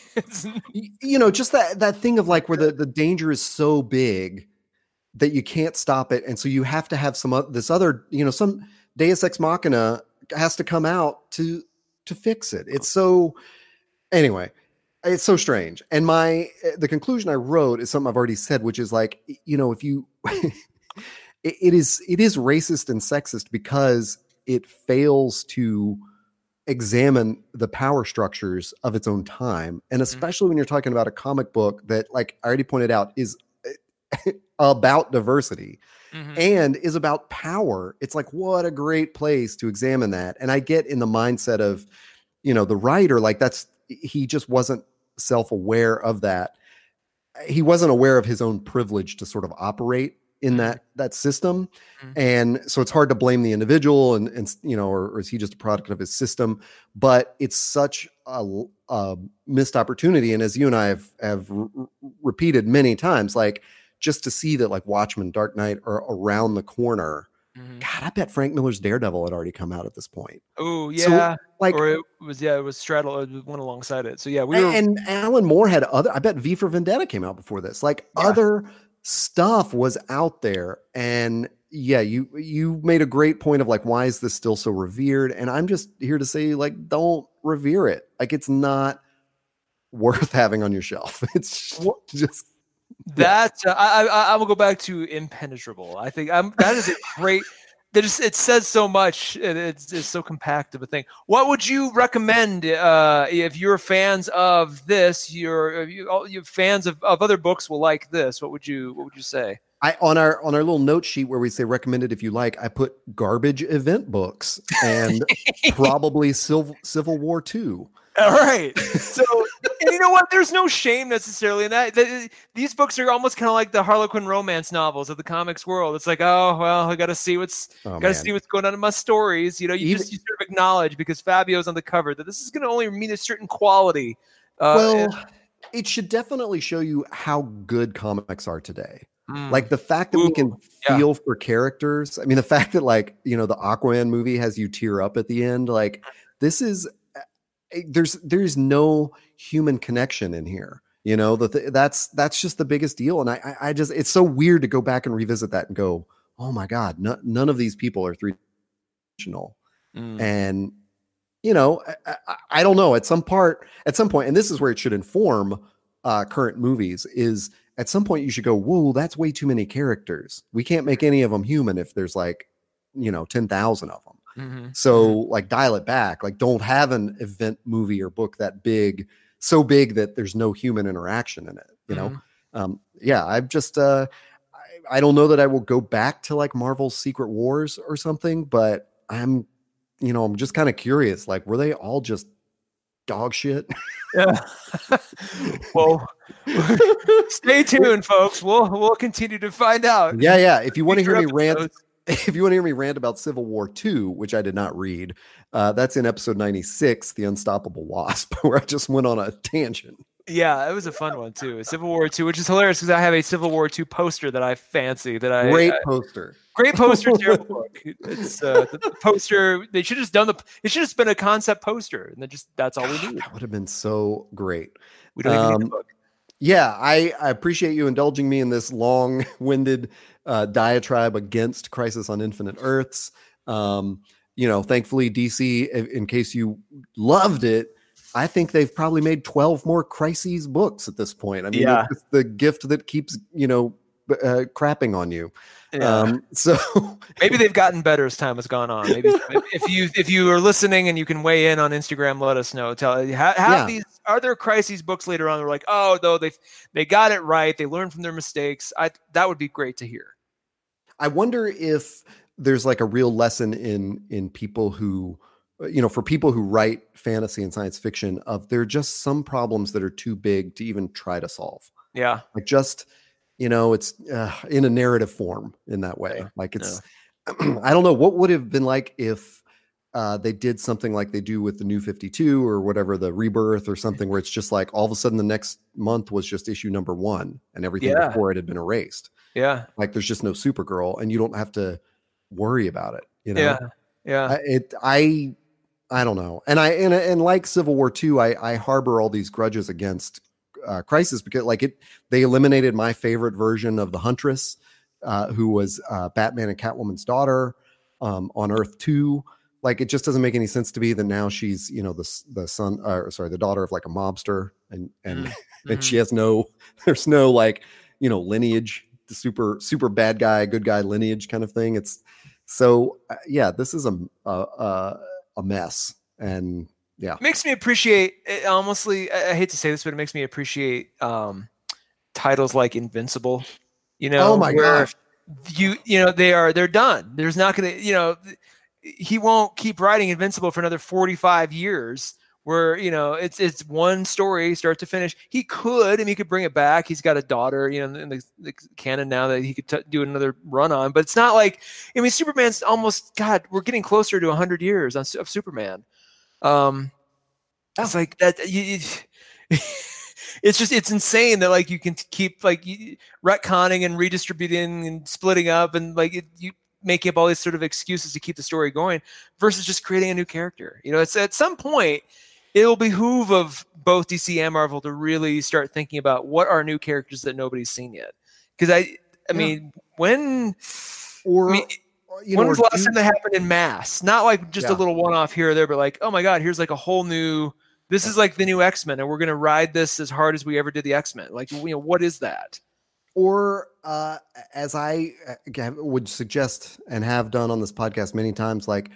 [SPEAKER 1] you know, just that that thing of like where the the danger is so big that you can't stop it, and so you have to have some this other you know some Deus ex machina has to come out to to fix it. It's so anyway it's so strange and my eh, the conclusion i wrote is something i've already said which is like you know if you it, it is it is racist and sexist because it fails to examine the power structures of its own time and mm-hmm. especially mm-hmm. when you're talking about a comic book that like i already pointed out is eh, about diversity mm-hmm. and is about power it's like what a great place to examine that and i get in the mindset of you know the writer like that's he just wasn't self-aware of that he wasn't aware of his own privilege to sort of operate in mm-hmm. that that system mm-hmm. and so it's hard to blame the individual and and you know or, or, is he just a product of his system but it's such a, a missed opportunity and as you and i have have repeated many times like just to see that like watchmen dark knight are around the corner Mm-hmm. God, I bet Frank Miller's Daredevil had already come out at this point.
[SPEAKER 2] Oh yeah, so, like or it was yeah, it was straddle it went alongside it. So yeah, we were
[SPEAKER 1] and Alan Moore had other. I bet V for Vendetta came out before this. Like yeah. other stuff was out there, and yeah, you you made a great point of like why is this still so revered? And I'm just here to say like don't revere it. Like it's not worth having on your shelf. It's just
[SPEAKER 2] that uh, I, I I will go back to impenetrable. I think I'm, that is a great. That just it says so much. And it's, it's so compact of a thing. What would you recommend uh, if you're fans of this? You're you, you're fans of, of other books will like this. What would you What would you say?
[SPEAKER 1] I on our on our little note sheet where we say recommended if you like, I put garbage event books and probably Civil Civil War two.
[SPEAKER 2] All right. So, and you know what? There's no shame necessarily in that. These books are almost kind of like the Harlequin romance novels of the comics world. It's like, oh well, I got to see what's oh, got to see what's going on in my stories. You know, you Even, just you sort of acknowledge because Fabio's on the cover that this is going to only mean a certain quality.
[SPEAKER 1] Uh, well, and, it should definitely show you how good comics are today. Mm. Like the fact that Ooh, we can feel yeah. for characters. I mean, the fact that like you know the Aquaman movie has you tear up at the end. Like this is Eh, there's there's no human connection in here you know the th- that's that's just the biggest deal and I, I, I just it's so weird to go back and revisit that and go oh my god n- none of these people are three dimensional mm. and you know I, I, I, don't know at some part at some point and this is where it should inform uh current movies is at some point you should go whoa that's way too many characters we can't make any of them human if there's like you know 10,000 of them Mm-hmm. So mm-hmm. like dial it back. Like don't have an event movie or book that big, so big that there's no human interaction in it. You mm-hmm. know? Um, yeah, I've just uh I, I don't know that I will go back to like Marvel's Secret Wars or something, but I'm you know, I'm just kind of curious. Like, were they all just dog shit.
[SPEAKER 2] Yeah. well, stay tuned, folks. We'll we'll continue to find out.
[SPEAKER 1] Yeah, yeah. If you want to hear me rant, if you want to hear me rant about Civil War Two, which I did not read, uh, that's in episode ninety six, "The Unstoppable Wasp," where I just went on a tangent.
[SPEAKER 2] Yeah, it was a fun one too. Civil War Two, which is hilarious because I have a Civil War Two poster that I fancy. That I
[SPEAKER 1] great poster.
[SPEAKER 2] Great poster, terrible book. It's uh, the, poster. They should have just done the. It should have just been a concept poster, and then just that's all we need.
[SPEAKER 1] That would have been so great.
[SPEAKER 2] We don't um, even need the um, book.
[SPEAKER 1] Yeah, I, I appreciate you indulging me in this long-winded uh, diatribe against Crisis on Infinite Earths. Um, you know, thankfully, DC, in case you loved it, I think they've probably made 12 more crises books at this point. I mean, yeah. it's the gift that keeps, you know, uh, crapping on you. Yeah. Um, so
[SPEAKER 2] maybe they've gotten better as time has gone on. Maybe if you if you are listening and you can weigh in on Instagram, let us know. Tell have, have yeah. these are there crises books later on? They're like, oh, though they they got it right, they learned from their mistakes. I that would be great to hear.
[SPEAKER 1] I wonder if there's like a real lesson in in people who uh, you know, for people who write fantasy and science fiction, of there are just some problems that are too big to even try to solve.
[SPEAKER 2] Yeah,
[SPEAKER 1] like just you know, it's uh, in a narrative form in that way. Yeah. Like it's, yeah. I don't know what would have been like if uh, they did something like they do with the New Fifty Two or whatever the Rebirth or something, where it's just like all of a sudden the next month was just issue number one and everything yeah. before it had been erased.
[SPEAKER 2] Yeah,
[SPEAKER 1] like there's just no Supergirl, and you don't have to worry about it. You know,
[SPEAKER 2] yeah, yeah.
[SPEAKER 1] I, it I I don't know. And I and and like Civil War two, I I harbor all these grudges against uh, Crisis because like it they eliminated my favorite version of the Huntress, uh, who was uh, Batman and Catwoman's daughter um, on Earth two. Like it just doesn't make any sense to me that now she's you know the the son or sorry the daughter of like a mobster and and mm-hmm. and she has no there's no like you know lineage the super super bad guy good guy lineage kind of thing. It's so uh, yeah this is a, a a mess. And yeah,
[SPEAKER 2] it makes me appreciate it. Honestly, I, I hate to say this, but it makes me appreciate um, titles like Invincible. You know,
[SPEAKER 1] oh my gosh,
[SPEAKER 2] you you know they are they're done. There's not gonna you know he won't keep writing Invincible for another 45 years where you know it's it's one story start to finish. He could, and he could bring it back. He's got a daughter, you know, in the, the canon now that he could t- do another run on. But it's not like I mean, Superman's almost God. We're getting closer to hundred years on, of Superman. Um, it's like that. You, it's just it's insane that like you can keep like retconning and redistributing and splitting up and like it, you making up all these sort of excuses to keep the story going versus just creating a new character. You know, it's at some point it'll behoove of both DC and Marvel to really start thinking about what are new characters that nobody's seen yet. Because I, I yeah. mean, when or I mean, uh, you when was the last time that happened in mass? Not like just yeah. a little one-off here or there, but like, oh my god, here's like a whole new. This is like the new X Men, and we're gonna ride this as hard as we ever did the X Men. Like, you know, what is that?
[SPEAKER 1] Or uh, as I uh, would suggest and have done on this podcast many times, like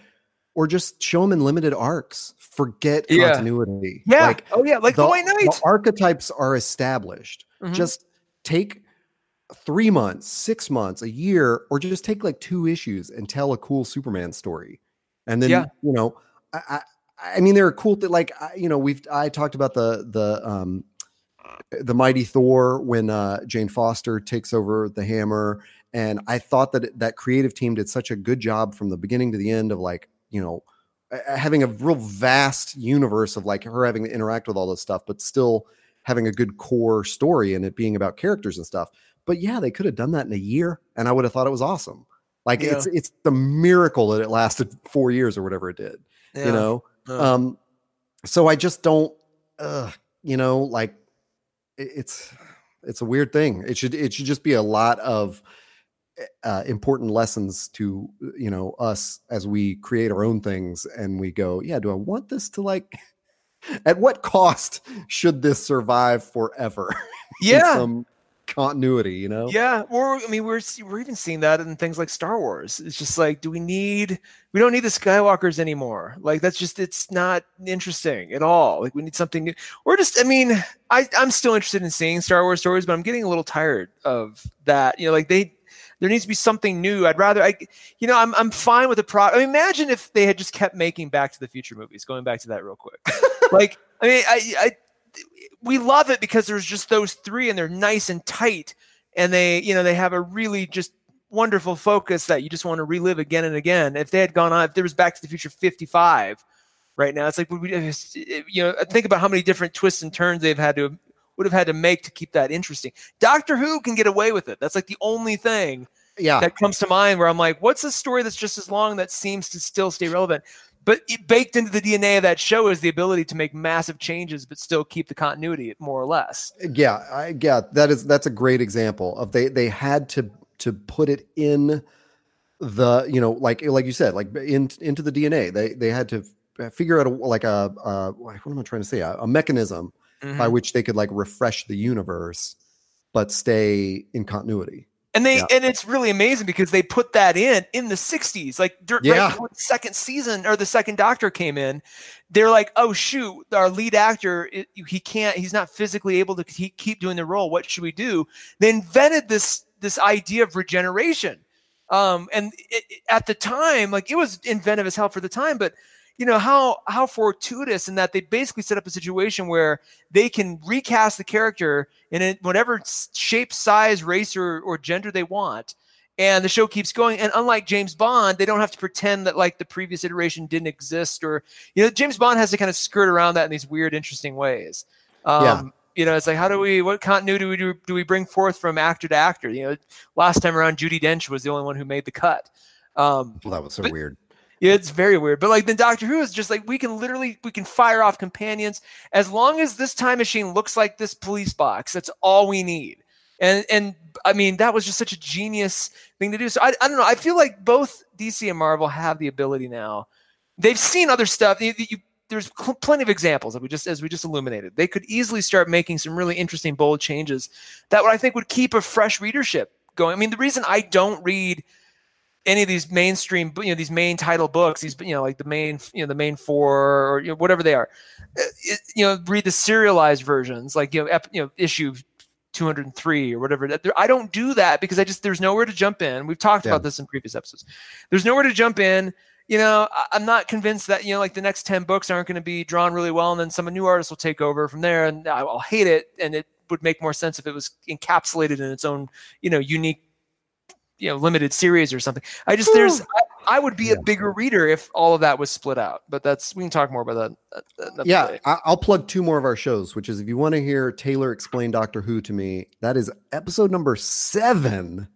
[SPEAKER 1] or just show them in limited arcs. Forget yeah. continuity.
[SPEAKER 2] Yeah. Like, oh yeah, like the, the White Knight. The
[SPEAKER 1] archetypes are established. Mm-hmm. Just take three months, six months, a year, or just take like two issues and tell a cool Superman story. And then yeah. you know, I, I, I mean, there are cool that like I, you know we've I talked about the the um the mighty Thor when uh, Jane Foster takes over the hammer, and I thought that that creative team did such a good job from the beginning to the end of like you know having a real vast universe of like her having to interact with all this stuff, but still having a good core story and it being about characters and stuff. But yeah, they could have done that in a year, and I would have thought it was awesome. Like yeah. it's it's the miracle that it lasted four years or whatever it did. Yeah. You know, uh. um, so I just don't, uh, you know, like it's it's a weird thing. It should it should just be a lot of uh, important lessons to you know us as we create our own things and we go yeah do i want this to like at what cost should this survive forever
[SPEAKER 2] yeah
[SPEAKER 1] some continuity you know?
[SPEAKER 2] Yeah or i mean we're we're even seeing that in things like star wars. It's just like do we need we don't need the skywalkers anymore. Like that's just it's not interesting at all. Like we need something new. Or just i mean i i'm still interested in seeing star wars stories but i'm getting a little tired of that. You know like they there needs to be something new. I'd rather I you know, I'm I'm fine with the pro I mean, imagine if they had just kept making Back to the Future movies, going back to that real quick. like I mean, I I we love it because there's just those three and they're nice and tight and they, you know, they have a really just wonderful focus that you just want to relive again and again. If they had gone on, if there was Back to the Future 55 right now, it's like, would we, you know, think about how many different twists and turns they've had to would have had to make to keep that interesting. Doctor Who can get away with it. That's like the only thing
[SPEAKER 1] yeah.
[SPEAKER 2] that comes to mind where I'm like, what's a story that's just as long that seems to still stay relevant? But baked into the DNA of that show is the ability to make massive changes, but still keep the continuity, more or less.
[SPEAKER 1] Yeah, I yeah, that is that's a great example of they they had to to put it in the you know like like you said like in into the DNA. They they had to figure out a, like a, a what am I trying to say a, a mechanism mm-hmm. by which they could like refresh the universe but stay in continuity
[SPEAKER 2] and they yeah. and it's really amazing because they put that in in the 60s like yeah. right the second season or the second doctor came in they're like oh shoot our lead actor he can't he's not physically able to keep doing the role what should we do they invented this this idea of regeneration um and it, at the time like it was inventive as hell for the time but you know how how fortuitous in that they basically set up a situation where they can recast the character in whatever shape, size, race, or, or gender they want, and the show keeps going. And unlike James Bond, they don't have to pretend that like the previous iteration didn't exist, or you know, James Bond has to kind of skirt around that in these weird, interesting ways. Um, yeah. You know, it's like how do we what continuity do we do, do we bring forth from actor to actor? You know, last time around, Judi Dench was the only one who made the cut. Um,
[SPEAKER 1] well, that was so but, weird.
[SPEAKER 2] Yeah, it's very weird. But like then Doctor Who is just like we can literally we can fire off companions as long as this time machine looks like this police box. That's all we need. And and I mean that was just such a genius thing to do. So I, I don't know. I feel like both DC and Marvel have the ability now. They've seen other stuff. You, you, there's cl- plenty of examples that we just as we just illuminated. They could easily start making some really interesting bold changes that what I think would keep a fresh readership going. I mean, the reason I don't read any of these mainstream, you know, these main title books, these, you know, like the main, you know, the main four or you know, whatever they are, uh, it, you know, read the serialized versions, like, you know, ep, you know, issue 203 or whatever. I don't do that because I just, there's nowhere to jump in. We've talked yeah. about this in previous episodes. There's nowhere to jump in. You know, I'm not convinced that, you know, like the next 10 books aren't going to be drawn really well. And then some new artist will take over from there and I'll hate it. And it would make more sense if it was encapsulated in its own, you know, unique you know limited series or something. I just there's I, I would be yeah. a bigger reader if all of that was split out. But that's we can talk more about that.
[SPEAKER 1] yeah, I'll plug two more of our shows, which is if you want to hear Taylor explain Doctor Who to me, that is episode number seven.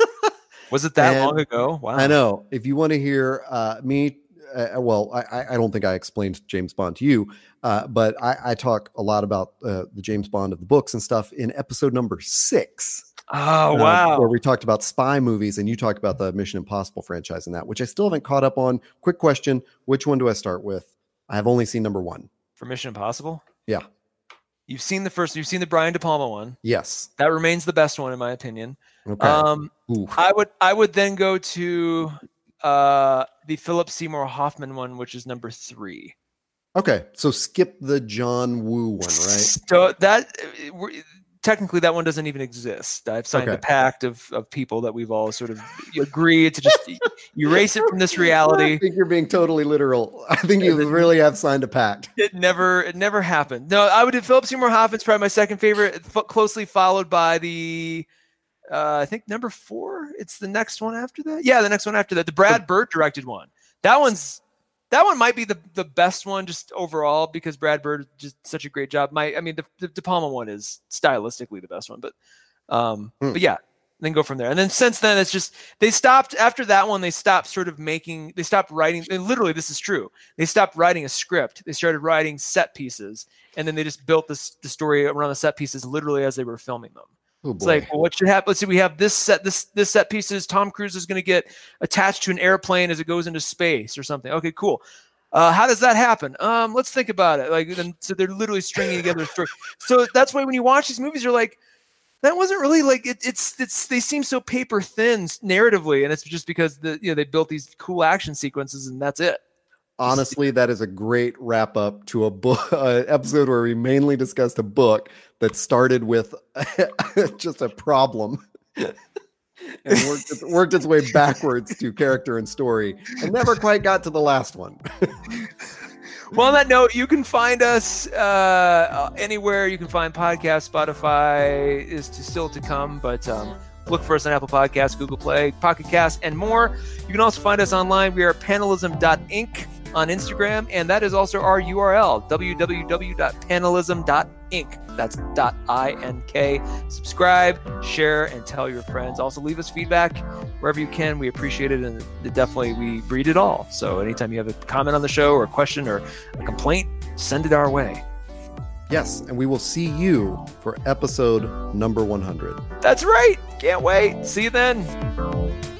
[SPEAKER 2] was it that and long ago?
[SPEAKER 1] Wow. I know. If you want to hear uh, me, uh, well, I, I don't think I explained James Bond to you, uh, but I, I, talk a lot about uh, the James Bond of the books and stuff in episode number six.
[SPEAKER 2] Oh uh, wow!
[SPEAKER 1] Where we talked about spy movies, and you talked about the Mission Impossible franchise and that, which I still haven't caught up on. Quick question: Which one do I start with? I have only seen number one
[SPEAKER 2] for Mission Impossible.
[SPEAKER 1] Yeah,
[SPEAKER 2] you've seen the first. You've seen the Brian De Palma one.
[SPEAKER 1] Yes,
[SPEAKER 2] that remains the best one in my opinion. Okay. Um, I would I would then go to uh the Philip Seymour Hoffman one, which is number three.
[SPEAKER 1] Okay, so skip the John Woo one, right?
[SPEAKER 2] So that technically that one doesn't even exist. I've signed okay. a pact of, of people that we've all sort of agreed to just erase it from this reality.
[SPEAKER 1] I think you're being totally literal. I think you really have signed a pact.
[SPEAKER 2] It never it never happened. No, I would do Philip Seymour Hoffman's probably my second favorite, closely followed by the uh, I think number four. It's the next one after that. Yeah, the next one after that. The Brad Bird directed one. That one's that one might be the, the best one just overall because Brad Bird just such a great job. My I mean the, the De Palma one is stylistically the best one, but um mm. but yeah, then go from there. And then since then it's just they stopped after that one they stopped sort of making they stopped writing literally this is true. They stopped writing a script. They started writing set pieces and then they just built this the story around the set pieces literally as they were filming them. Oh it's like, well, what should happen? Let's see. We have this set. This this set pieces. Tom Cruise is going to get attached to an airplane as it goes into space or something. Okay, cool. Uh, how does that happen? Um, let's think about it. Like, then, so they're literally stringing together a story. So that's why when you watch these movies, you're like, that wasn't really like it, it's it's they seem so paper thin narratively, and it's just because the you know they built these cool action sequences, and that's it.
[SPEAKER 1] Honestly, that is a great wrap up to a book uh, episode where we mainly discussed a book that started with just a problem. and worked its, worked its way backwards to character and story and never quite got to the last one.
[SPEAKER 2] well, on that note, you can find us uh, anywhere. You can find podcasts. Spotify is to, still to come, but um, look for us on Apple Podcasts, Google Play, Pocket Cast, and more. You can also find us online. We are panelism.ink on Instagram, and that is also our URL, www.panelism.ink. That's dot I-N-K. Subscribe, share, and tell your friends. Also, leave us feedback wherever you can. We appreciate it, and definitely we read it all. So anytime you have a comment on the show or a question or a complaint, send it our way.
[SPEAKER 1] Yes, and we will see you for episode number 100.
[SPEAKER 2] That's right. Can't wait. See you then.